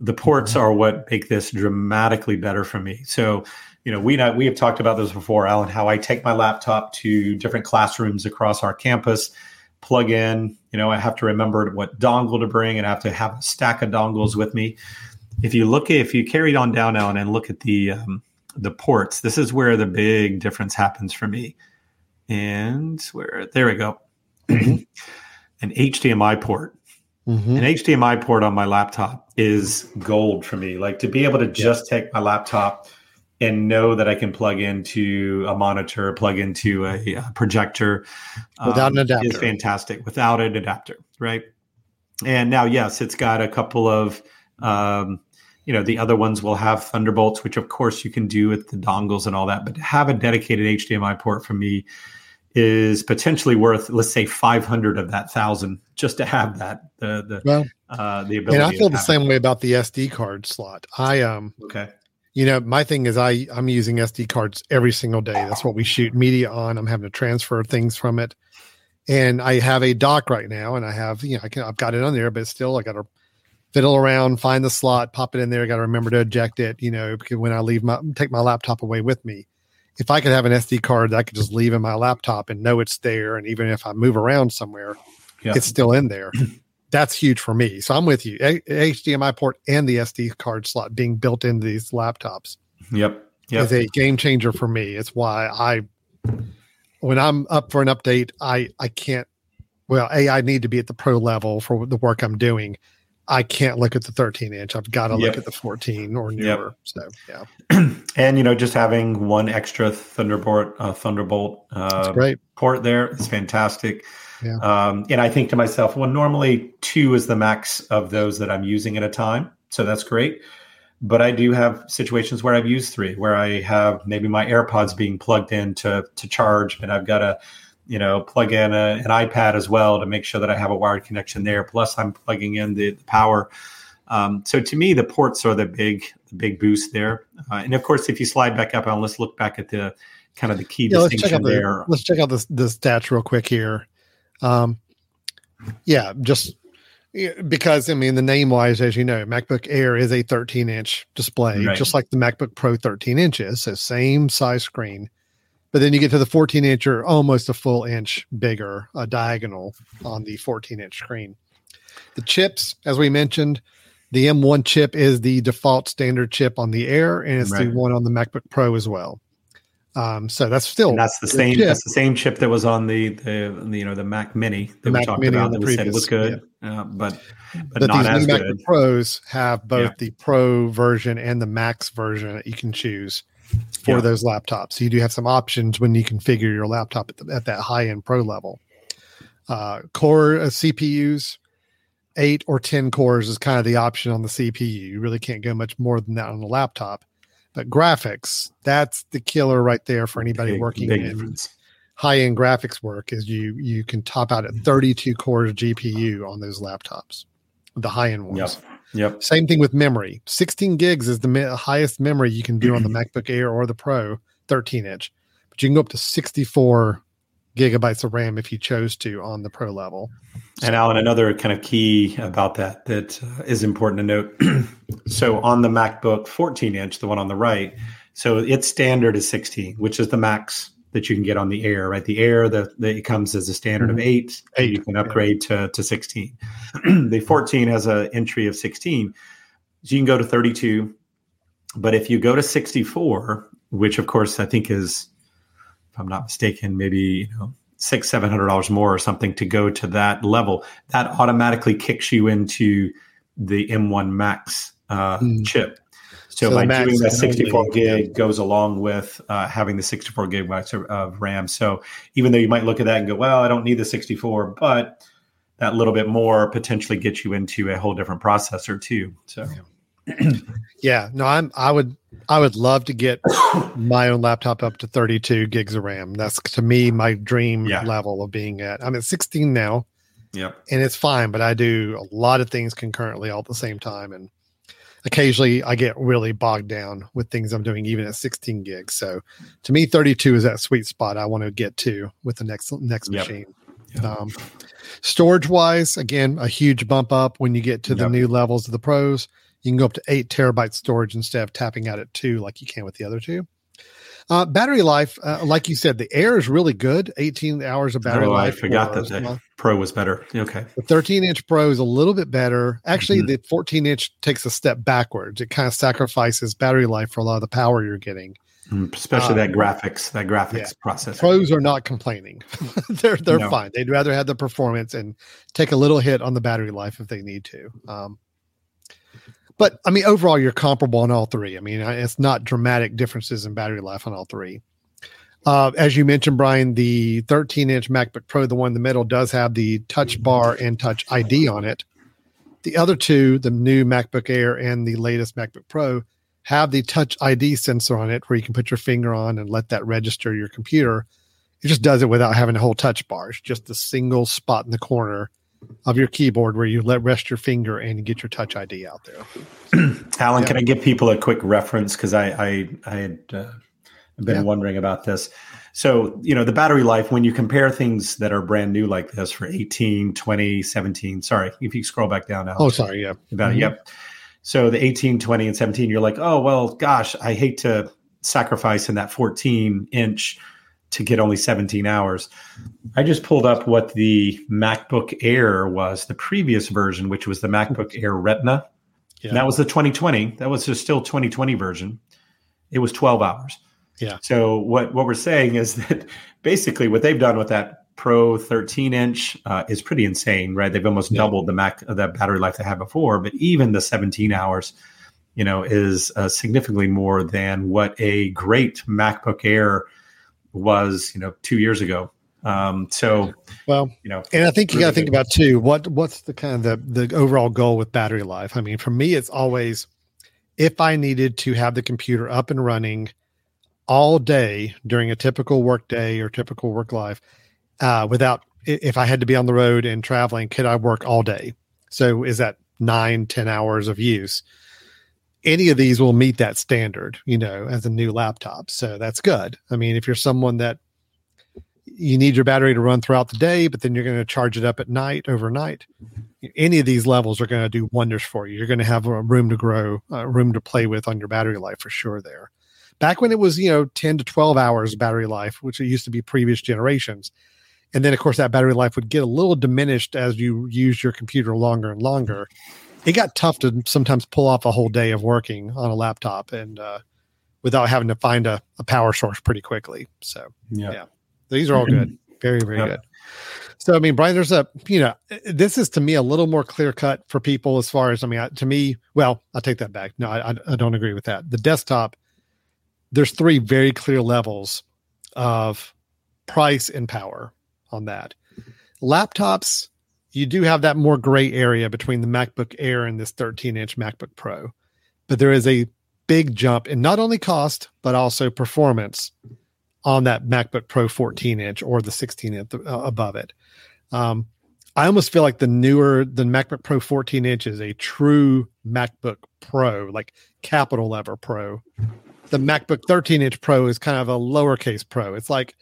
The ports mm-hmm. are what make this dramatically better for me. So, you know, we not, we have talked about this before, Alan. How I take my laptop to different classrooms across our campus, plug in. You know, I have to remember what dongle to bring, and I have to have a stack of dongles with me. If you look, if you carried on down, Alan, and look at the um, the ports, this is where the big difference happens for me. And where there we go. Mm-hmm. an hdmi port. Mm-hmm. an hdmi port on my laptop is gold for me. Like to be able to just yeah. take my laptop and know that i can plug into a monitor plug into a, a projector without um, an adapter. is fantastic. Without an adapter right? And now yes it's got a couple of um, you know the other ones will have thunderbolts which of course you can do with the dongles and all that but to have a dedicated hdmi port for me is potentially worth, let's say, 500 of that thousand just to have that the the well, uh, the ability. And I feel the same it. way about the SD card slot. I um okay. You know, my thing is I I'm using SD cards every single day. That's what we shoot media on. I'm having to transfer things from it, and I have a dock right now, and I have you know I can I've got it on there, but still I got to fiddle around, find the slot, pop it in there. Got to remember to eject it. You know, because when I leave my take my laptop away with me if I could have an SD card that I could just leave in my laptop and know it's there, and even if I move around somewhere, yeah. it's still in there. *clears throat* That's huge for me. So I'm with you. A- HDMI port and the SD card slot being built into these laptops. Yep. Yep. Is a game changer for me. It's why I, when I'm up for an update, I I can't. Well, a I need to be at the pro level for the work I'm doing. I can't look at the 13 inch. I've got to yep. look at the 14 or newer. Yep. So yeah. *clears throat* and you know, just having one extra Thunderbolt uh, Thunderbolt uh, great. port there is fantastic. Yeah. Um, and I think to myself, well, normally two is the max of those that I'm using at a time, so that's great. But I do have situations where I've used three, where I have maybe my AirPods being plugged in to to charge, and I've got a you know, plug in a, an iPad as well to make sure that I have a wired connection there. Plus, I'm plugging in the, the power. Um, so to me, the ports are the big, the big boost there. Uh, and of course, if you slide back up, and let's look back at the kind of the key yeah, distinction let's there. let's check out the, the stats real quick here. Um, yeah, just because I mean the name wise, as you know, MacBook Air is a 13 inch display, right. just like the MacBook Pro 13 inches, so same size screen. But then you get to the 14 inch or almost a full inch bigger, a diagonal on the 14 inch screen. The chips, as we mentioned, the M1 chip is the default standard chip on the Air, and it's right. the one on the MacBook Pro as well. Um, so that's still and that's the same. Chip. That's the same chip that was on the, the, the you know the Mac Mini that the we Mac talked Mini about that we said was good, yeah. uh, but but, but not these as new good. MacBook Pros have both yeah. the Pro version and the Max version that you can choose for yeah. those laptops. So you do have some options when you configure your laptop at, the, at that high end Pro level. Uh, core uh, CPUs, eight or ten cores is kind of the option on the CPU. You really can't go much more than that on the laptop but graphics, that's the killer right there for anybody big, working big in high end graphics work. Is you you can top out at 32 cores GPU on those laptops, the high end ones. Yep. Yep. Same thing with memory. 16 gigs is the me- highest memory you can do on the *clears throat* MacBook Air or the Pro 13 inch, but you can go up to 64 gigabytes of RAM if you chose to on the pro level. And Alan, another kind of key about that that uh, is important to note. *clears throat* so on the MacBook 14 inch, the one on the right, so its standard is 16, which is the max that you can get on the Air. Right, the Air that it comes as a standard mm-hmm. of eight. Eight. You can upgrade yeah. to to 16. *clears throat* the 14 has an entry of 16, so you can go to 32. But if you go to 64, which of course I think is if I'm not mistaken, maybe you know six seven hundred dollars more or something to go to that level. That automatically kicks you into the M1 Max uh, mm. chip. So, so by doing that 64 gig goes along with uh, having the 64 gigabytes of RAM. So even though you might look at that and go, well, I don't need the 64, but that little bit more potentially gets you into a whole different processor too. So. Yeah. *clears throat* yeah, no, I'm I would I would love to get my own laptop up to 32 gigs of RAM. That's to me my dream yeah. level of being at. I'm at 16 now. Yep. And it's fine, but I do a lot of things concurrently all at the same time and occasionally I get really bogged down with things I'm doing even at 16 gigs. So to me 32 is that sweet spot I want to get to with the next next yep. machine. Yep. Um, storage wise, again, a huge bump up when you get to the yep. new levels of the pros you can go up to eight terabyte storage instead of tapping out at two like you can with the other two. Uh, battery life, uh, like you said, the Air is really good. 18 hours of battery oh, life. I forgot that the Pro was better. Okay. The 13 inch Pro is a little bit better. Actually, mm-hmm. the 14 inch takes a step backwards. It kind of sacrifices battery life for a lot of the power you're getting. Mm, especially that um, graphics, that graphics yeah. process. Pros are not complaining. *laughs* they're they're no. fine. They'd rather have the performance and take a little hit on the battery life if they need to. Um, but I mean, overall, you're comparable on all three. I mean, it's not dramatic differences in battery life on all three. Uh, as you mentioned, Brian, the 13 inch MacBook Pro, the one in the middle, does have the Touch Bar and Touch ID on it. The other two, the new MacBook Air and the latest MacBook Pro, have the Touch ID sensor on it where you can put your finger on and let that register your computer. It just does it without having a whole touch bar. It's just a single spot in the corner of your keyboard where you let rest your finger and get your touch ID out there. *clears throat* Alan, yeah. can I give people a quick reference because I I, I had uh, been yeah. wondering about this. So, you know, the battery life, when you compare things that are brand new like this for 18, 20, 17, sorry, if you scroll back down now. Oh, sorry. Yeah. About mm-hmm. Yep. So the 18, 20, and 17, you're like, oh, well, gosh, I hate to sacrifice in that 14 inch to get only 17 hours. I just pulled up what the MacBook Air was, the previous version, which was the MacBook Air Retina. Yeah. that was the 2020. That was still 2020 version. It was 12 hours. Yeah. So what what we're saying is *laughs* that basically what they've done with that Pro 13 inch uh, is pretty insane, right? They've almost yeah. doubled the Mac the battery life they had before, but even the 17 hours, you know, is uh, significantly more than what a great MacBook Air was, you know, two years ago. Um, so, well, you know, and I think you got to think about too what what's the kind of the the overall goal with battery life. I mean, for me, it's always if I needed to have the computer up and running all day during a typical work day or typical work life, uh, without if I had to be on the road and traveling, could I work all day? So is that nine ten hours of use? Any of these will meet that standard, you know, as a new laptop. So that's good. I mean, if you're someone that you need your battery to run throughout the day, but then you're going to charge it up at night, overnight, any of these levels are going to do wonders for you. You're going to have a room to grow, a room to play with on your battery life for sure there. Back when it was, you know, 10 to 12 hours battery life, which it used to be previous generations, and then of course that battery life would get a little diminished as you use your computer longer and longer it got tough to sometimes pull off a whole day of working on a laptop and uh, without having to find a, a, power source pretty quickly. So yeah, yeah. these are all good. *clears throat* Very very good. So i mean brian there's a you know this is to me a little more clear cut for people as far as i mean to me well i'll take that back. No I, I don't agree with that. The desktop there's three very clear levels of price and power on that. Laptops, you do have that more gray area between the MacBook Air and this 13 inch MacBook Pro, but there is a big jump in not only cost, but also performance on that MacBook Pro 14 inch or the 16 inch above it. Um, I almost feel like the newer, the MacBook Pro 14 inch is a true MacBook Pro, like capital lever Pro. The MacBook 13 inch Pro is kind of a lowercase Pro. It's like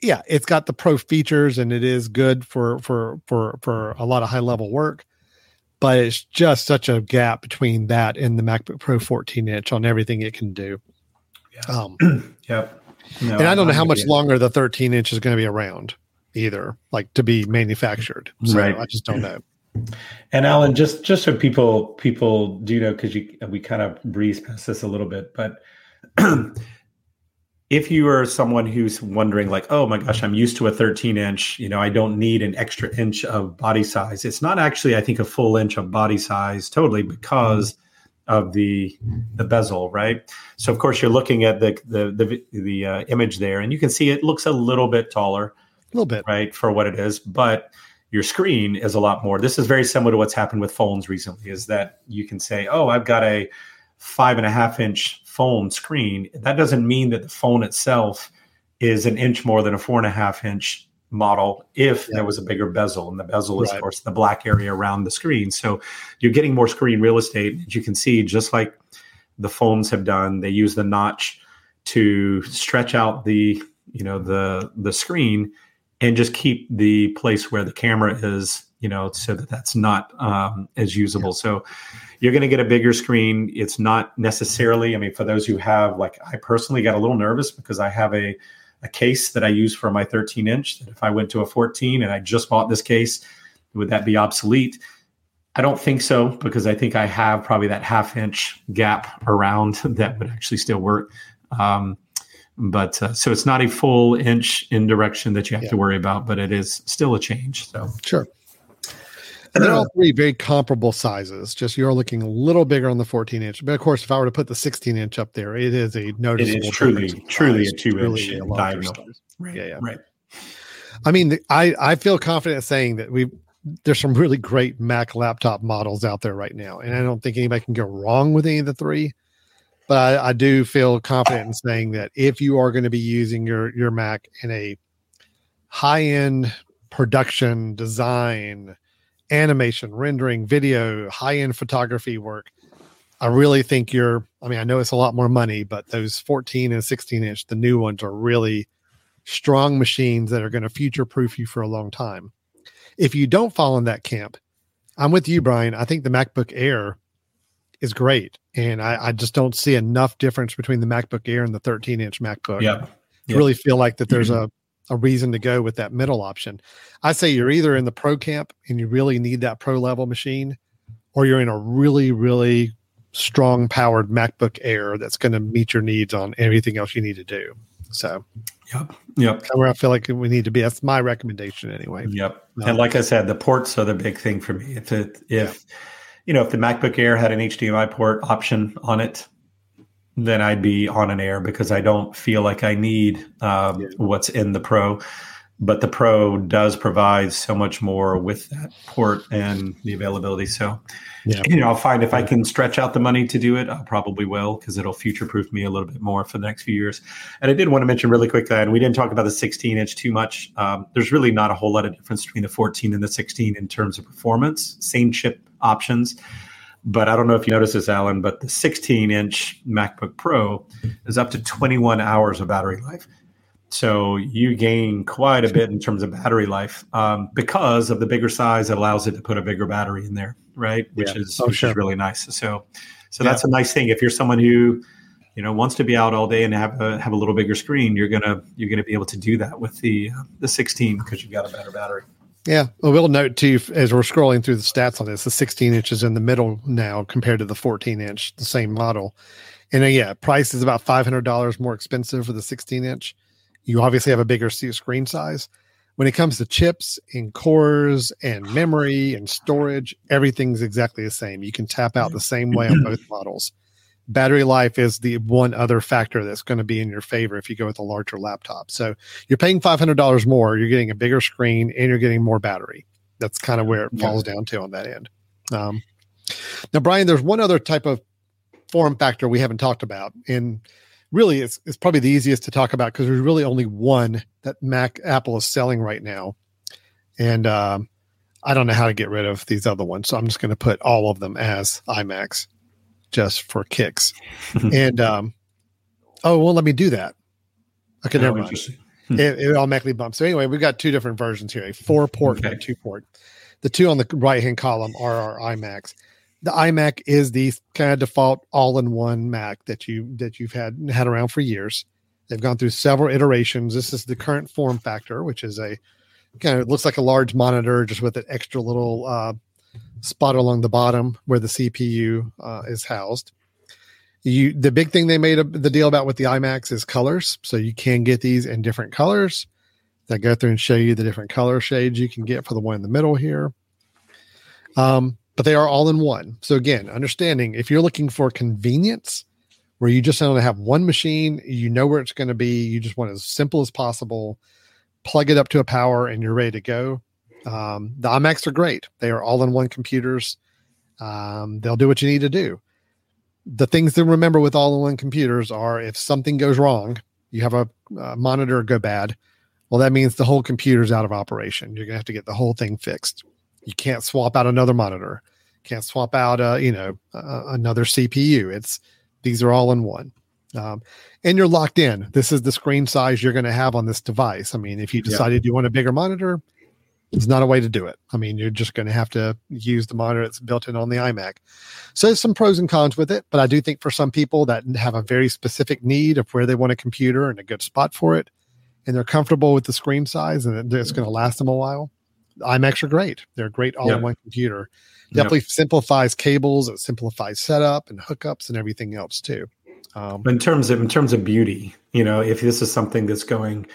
yeah, it's got the pro features and it is good for for for for a lot of high level work. But it's just such a gap between that and the MacBook Pro 14 inch on everything it can do. Yeah. Um, *clears throat* yep. No, and I don't know how much longer the 13 inch is going to be around either, like to be manufactured. So right. I just don't know. And Alan, just just so people people do know, because you we kind of breeze past this a little bit, but *clears throat* if you are someone who's wondering like oh my gosh i'm used to a 13 inch you know i don't need an extra inch of body size it's not actually i think a full inch of body size totally because of the the bezel right? So of course you're looking at the the the, the uh, image there and you can see it looks a little bit taller a little bit. right for what it is but your screen is a lot more. This is very similar to what's happened with phones recently is that you can say oh i've got a five and a half inch phone screen, that doesn't mean that the phone itself is an inch more than a four and a half inch model if yeah. there was a bigger bezel. And the bezel is, right. of course, the black area around the screen. So you're getting more screen real estate. As you can see, just like the phones have done, they use the notch to stretch out the you know the the screen and just keep the place where the camera is you know so that that's not um, as usable yeah. so you're going to get a bigger screen. It's not necessarily, I mean, for those who have, like, I personally got a little nervous because I have a, a case that I use for my 13 inch. That if I went to a 14 and I just bought this case, would that be obsolete? I don't think so because I think I have probably that half inch gap around *laughs* that would actually still work. Um, but uh, so it's not a full inch in direction that you have yeah. to worry about, but it is still a change. So sure. And they're all *clears throat* three very comparable sizes. Just you're looking a little bigger on the 14 inch, but of course, if I were to put the 16 inch up there, it is a noticeable. It is truly, truly a two inch diagonal. Right. Yeah, yeah. Right. I mean, I I feel confident saying that we there's some really great Mac laptop models out there right now, and I don't think anybody can go wrong with any of the three. But I, I do feel confident in saying that if you are going to be using your your Mac in a high end production design animation, rendering, video, high end photography work. I really think you're, I mean, I know it's a lot more money, but those 14 and 16 inch, the new ones are really strong machines that are going to future proof you for a long time. If you don't fall in that camp, I'm with you, Brian. I think the MacBook Air is great. And I, I just don't see enough difference between the MacBook Air and the 13 inch MacBook. Yeah. To really feel like that there's *clears throat* a a reason to go with that middle option. I say you're either in the pro camp and you really need that pro level machine, or you're in a really, really strong powered MacBook Air that's going to meet your needs on everything else you need to do. So, yep, yep. Where I feel like we need to be. That's my recommendation anyway. Yep. Um, and like I said, the ports are the big thing for me. If it, if yeah. you know, if the MacBook Air had an HDMI port option on it, then I'd be on an air because I don't feel like I need um, yeah. what's in the Pro. but the Pro does provide so much more with that port and the availability. So, yeah. you know, I'll find if I can stretch out the money to do it, I probably will because it'll future proof me a little bit more for the next few years. And I did want to mention really quickly, and we didn't talk about the 16 inch too much. Um, there's really not a whole lot of difference between the 14 and the 16 in terms of performance, same chip options. But I don't know if you noticed this, Alan, but the 16 inch MacBook Pro is up to 21 hours of battery life. So you gain quite a bit in terms of battery life um, because of the bigger size. It allows it to put a bigger battery in there, right? Which yeah. is oh, which sure. is really nice. So, so yeah. that's a nice thing. If you're someone who you know wants to be out all day and have a have a little bigger screen, you're gonna you're gonna be able to do that with the uh, the 16 because you've got a better battery. Yeah, well, we'll note too as we're scrolling through the stats on this, the 16 inches in the middle now compared to the 14 inch, the same model. And uh, yeah, price is about $500 more expensive for the 16 inch you obviously have a bigger screen size. When it comes to chips and cores and memory and storage, everything's exactly the same. You can tap out the same way on both models. Battery life is the one other factor that's going to be in your favor if you go with a larger laptop. So you're paying $500 more, you're getting a bigger screen, and you're getting more battery. That's kind of where it falls down to on that end. Um, now, Brian, there's one other type of form factor we haven't talked about, and really it's, it's probably the easiest to talk about because there's really only one that Mac Apple is selling right now. And um, I don't know how to get rid of these other ones. So I'm just going to put all of them as iMacs just for kicks. *laughs* and um, oh, well, let me do that. Okay, oh, never mind. It, it, automatically bumps. So anyway, we've got two different versions here: a four port okay. and a two port. The two on the right hand column are our iMacs the iMac is the kind of default all-in-one Mac that you that you've had had around for years. They've gone through several iterations. This is the current form factor, which is a kind of looks like a large monitor just with an extra little uh, spot along the bottom where the CPU uh, is housed. You the big thing they made a, the deal about with the iMacs is colors, so you can get these in different colors. That go through and show you the different color shades you can get for the one in the middle here. Um, but they are all in one. So again, understanding if you're looking for convenience, where you just want to have one machine, you know where it's going to be, you just want as simple as possible, plug it up to a power, and you're ready to go. Um, the iMacs are great. They are all in one computers. Um, they'll do what you need to do. The things to remember with all in one computers are if something goes wrong, you have a, a monitor go bad, well, that means the whole computer's out of operation. You're going to have to get the whole thing fixed. You can't swap out another monitor. Can't swap out, uh, you know, uh, another CPU. It's these are all in one, um, and you're locked in. This is the screen size you're going to have on this device. I mean, if you decided yeah. you want a bigger monitor, it's not a way to do it. I mean, you're just going to have to use the monitor that's built in on the iMac. So there's some pros and cons with it, but I do think for some people that have a very specific need of where they want a computer and a good spot for it, and they're comfortable with the screen size and it's going to last them a while, iMacs are great. They're a great all-in-one computer. Definitely simplifies cables, it simplifies setup and hookups and everything else too. Um, in terms of in terms of beauty, you know, if this is something that's going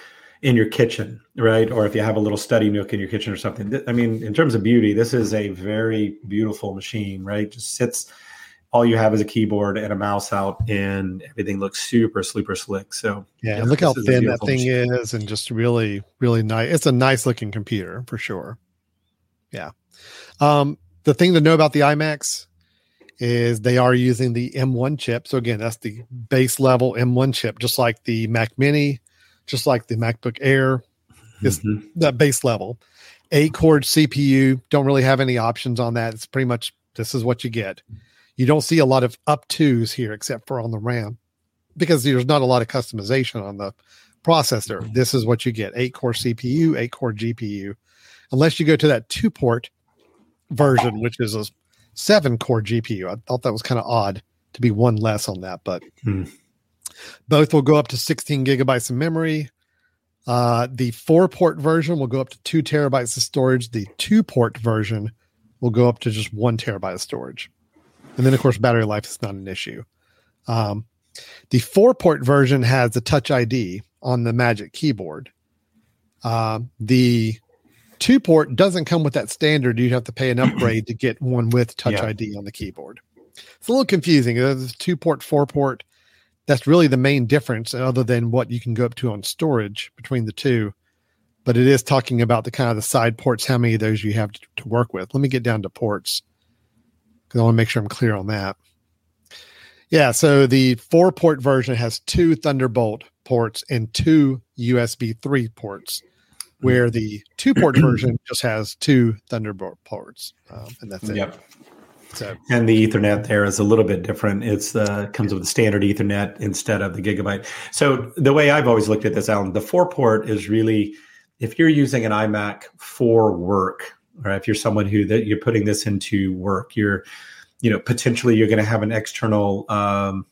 in your kitchen, right, or if you have a little study nook in your kitchen or something, I mean, in terms of beauty, this is a very beautiful machine, right? Just sits. All you have is a keyboard and a mouse out, and everything looks super, super slick. So yeah, yeah look how thin that thing machine. is, and just really, really nice. It's a nice looking computer for sure. Yeah. Um, the thing to know about the iMacs is they are using the M1 chip. So again, that's the base level M1 chip, just like the Mac Mini, just like the MacBook Air. Is mm-hmm. that base level. Eight core CPU. Don't really have any options on that. It's pretty much this is what you get. You don't see a lot of up twos here, except for on the RAM, because there's not a lot of customization on the processor. This is what you get: eight core CPU, eight core GPU. Unless you go to that two port version, which is a seven core GPU. I thought that was kind of odd to be one less on that, but hmm. Both will go up to 16 gigabytes of memory. Uh, the four port version will go up to two terabytes of storage. The two port version will go up to just one terabyte of storage. And then, of course, battery life is not an issue. Um, the four port version has the Touch ID on the Magic Keyboard. Uh, the two port doesn't come with that standard. You'd have to pay an *clears throat* upgrade to get one with Touch yeah. ID on the keyboard. It's a little confusing. There's two port, four port. That's really the main difference, other than what you can go up to on storage between the two. but it is talking about the kind of the side ports, how many of those you have to, to work with. Let me get down to ports because I want to make sure I'm clear on that. Yeah, so the four port version has two Thunderbolt ports and two USB 3 ports, where the two port *clears throat* version just has two Thunderbolt ports. Um, and that's it. Yep. So. And the Ethernet there is a little bit different. It's the comes with the standard Ethernet instead of the gigabyte. So the way I've always looked at this, Alan, the four port is really if you're using an iMac for work, or if you're someone who that you're putting this into work, you're you know potentially you're going to have an external um,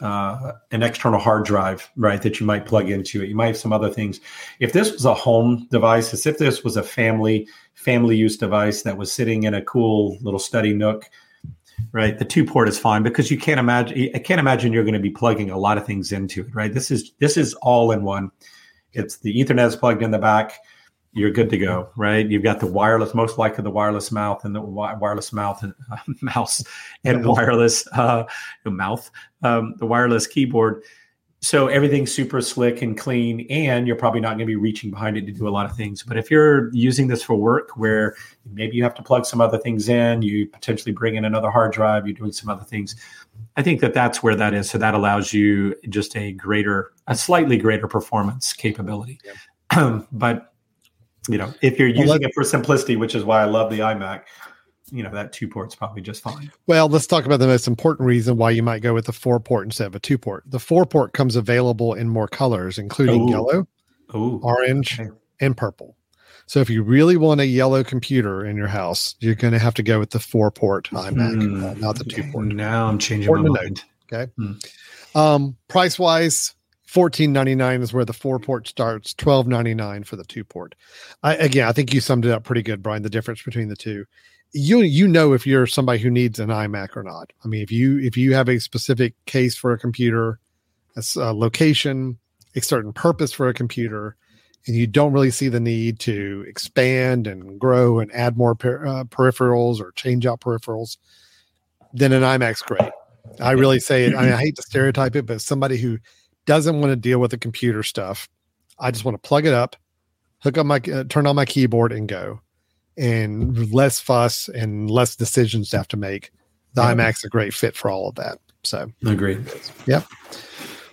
uh, an external hard drive, right, that you might plug into it. You might have some other things. If this was a home device, as if this was a family family use device that was sitting in a cool little study nook, right, the two port is fine because you can't imagine. I can't imagine you're going to be plugging a lot of things into it, right? This is this is all in one. It's the Ethernet is plugged in the back you're good to go, right? You've got the wireless, most likely the wireless mouth and the wi- wireless mouth and uh, *laughs* mouse and wireless uh, mouth, um, the wireless keyboard. So everything's super slick and clean, and you're probably not going to be reaching behind it to do a lot of things. But if you're using this for work, where maybe you have to plug some other things in, you potentially bring in another hard drive, you're doing some other things. I think that that's where that is. So that allows you just a greater, a slightly greater performance capability. Yeah. *clears throat* but you know, if you're using well, it for simplicity, which is why I love the iMac, you know, that two port's probably just fine. Well, let's talk about the most important reason why you might go with a four port instead of a two port. The four port comes available in more colors, including Ooh. yellow, Ooh. orange, okay. and purple. So if you really want a yellow computer in your house, you're going to have to go with the four port iMac, mm. uh, not the two port. Now I'm changing Important my mind. Note, okay. Mm. Um, price wise, fourteen ninety nine is where the four port starts. Twelve ninety nine for the two port. I, again, I think you summed it up pretty good, Brian. The difference between the two, you you know if you're somebody who needs an iMac or not. I mean, if you if you have a specific case for a computer, a, location, a certain purpose for a computer, and you don't really see the need to expand and grow and add more per, uh, peripherals or change out peripherals, then an iMac's great. I really say it. I, mean, I *clears throat* hate to stereotype it, but somebody who doesn't want to deal with the computer stuff. I just want to plug it up, hook up my, uh, turn on my keyboard and go. And less fuss and less decisions to have to make. The yeah. iMac's a great fit for all of that. So, agree. Yep.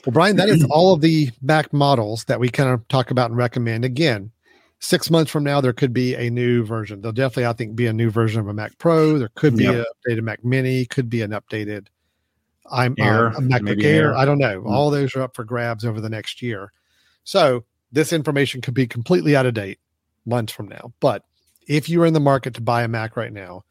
Well, Brian, that is *clears throat* all of the Mac models that we kind of talk about and recommend. Again, six months from now, there could be a new version. There'll definitely, I think, be a new version of a Mac Pro. There could be yep. an updated Mac Mini, could be an updated I'm uh, Air, uh, a MacBook Air. Air. I don't know. Mm-hmm. All those are up for grabs over the next year. So this information could be completely out of date months from now. But if you're in the market to buy a Mac right now,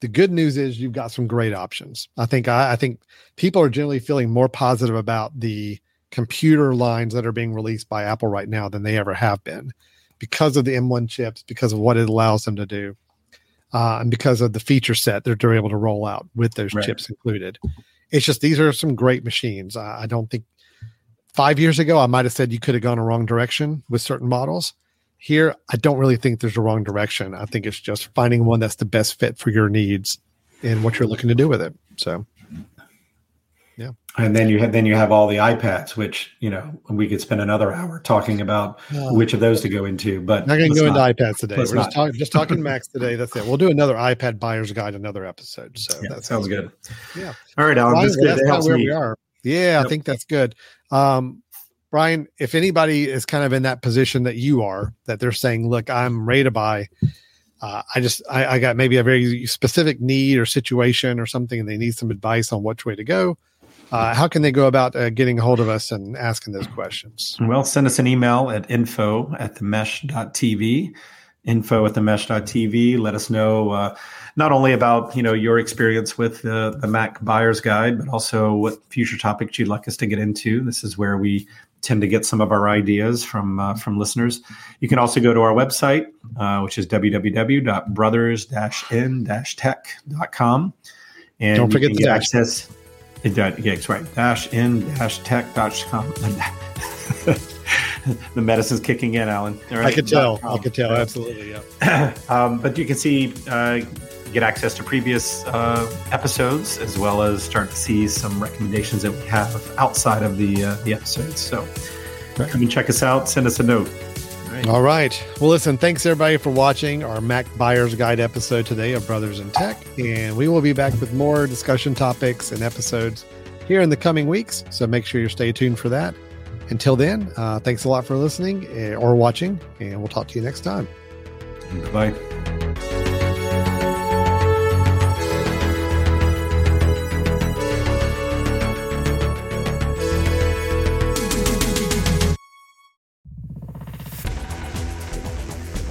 the good news is you've got some great options. I think I, I think people are generally feeling more positive about the computer lines that are being released by Apple right now than they ever have been because of the M1 chips, because of what it allows them to do, uh, and because of the feature set that they're able to roll out with those right. chips included. It's just these are some great machines. I, I don't think five years ago I might have said you could have gone a wrong direction with certain models. Here, I don't really think there's a wrong direction. I think it's just finding one that's the best fit for your needs and what you're looking to do with it. So yeah. And then you have then you have all the iPads, which you know we could spend another hour talking about which of those to go into. But not going to go not, into iPads today. We're just, talk, just, talking *laughs* Macs today. That's it. We'll do another iPad buyer's guide another episode. So yeah, that sounds good. Yeah. All right, Alan. Brian, that's about where me. we are. Yeah, yep. I think that's good. Um, Brian, if anybody is kind of in that position that you are, that they're saying, "Look, I'm ready to buy." Uh, I just I, I got maybe a very specific need or situation or something, and they need some advice on which way to go uh, how can they go about uh, getting a hold of us and asking those questions? Well, send us an email at info at the mesh.tv, info at the mesh.tv. Let us know uh, not only about, you know, your experience with uh, the Mac buyer's guide, but also what future topics you'd like us to get into. This is where we tend to get some of our ideas from uh, from listeners. You can also go to our website, uh, which is www.brothers-in-tech.com. And don't forget the access Yes, right. Dash in dash tech.com. *laughs* the medicine's kicking in, Alan. Right? I could tell. I could tell. Absolutely. Yeah. *clears throat* um, but you can see, uh, get access to previous uh, episodes as well as start to see some recommendations that we have outside of the uh, the episodes. So right. come and check us out. Send us a note. All right. All right. Well, listen, thanks everybody for watching our Mac Buyer's Guide episode today of Brothers in Tech. And we will be back with more discussion topics and episodes here in the coming weeks. So make sure you stay tuned for that. Until then, uh, thanks a lot for listening eh, or watching, and we'll talk to you next time. Bye.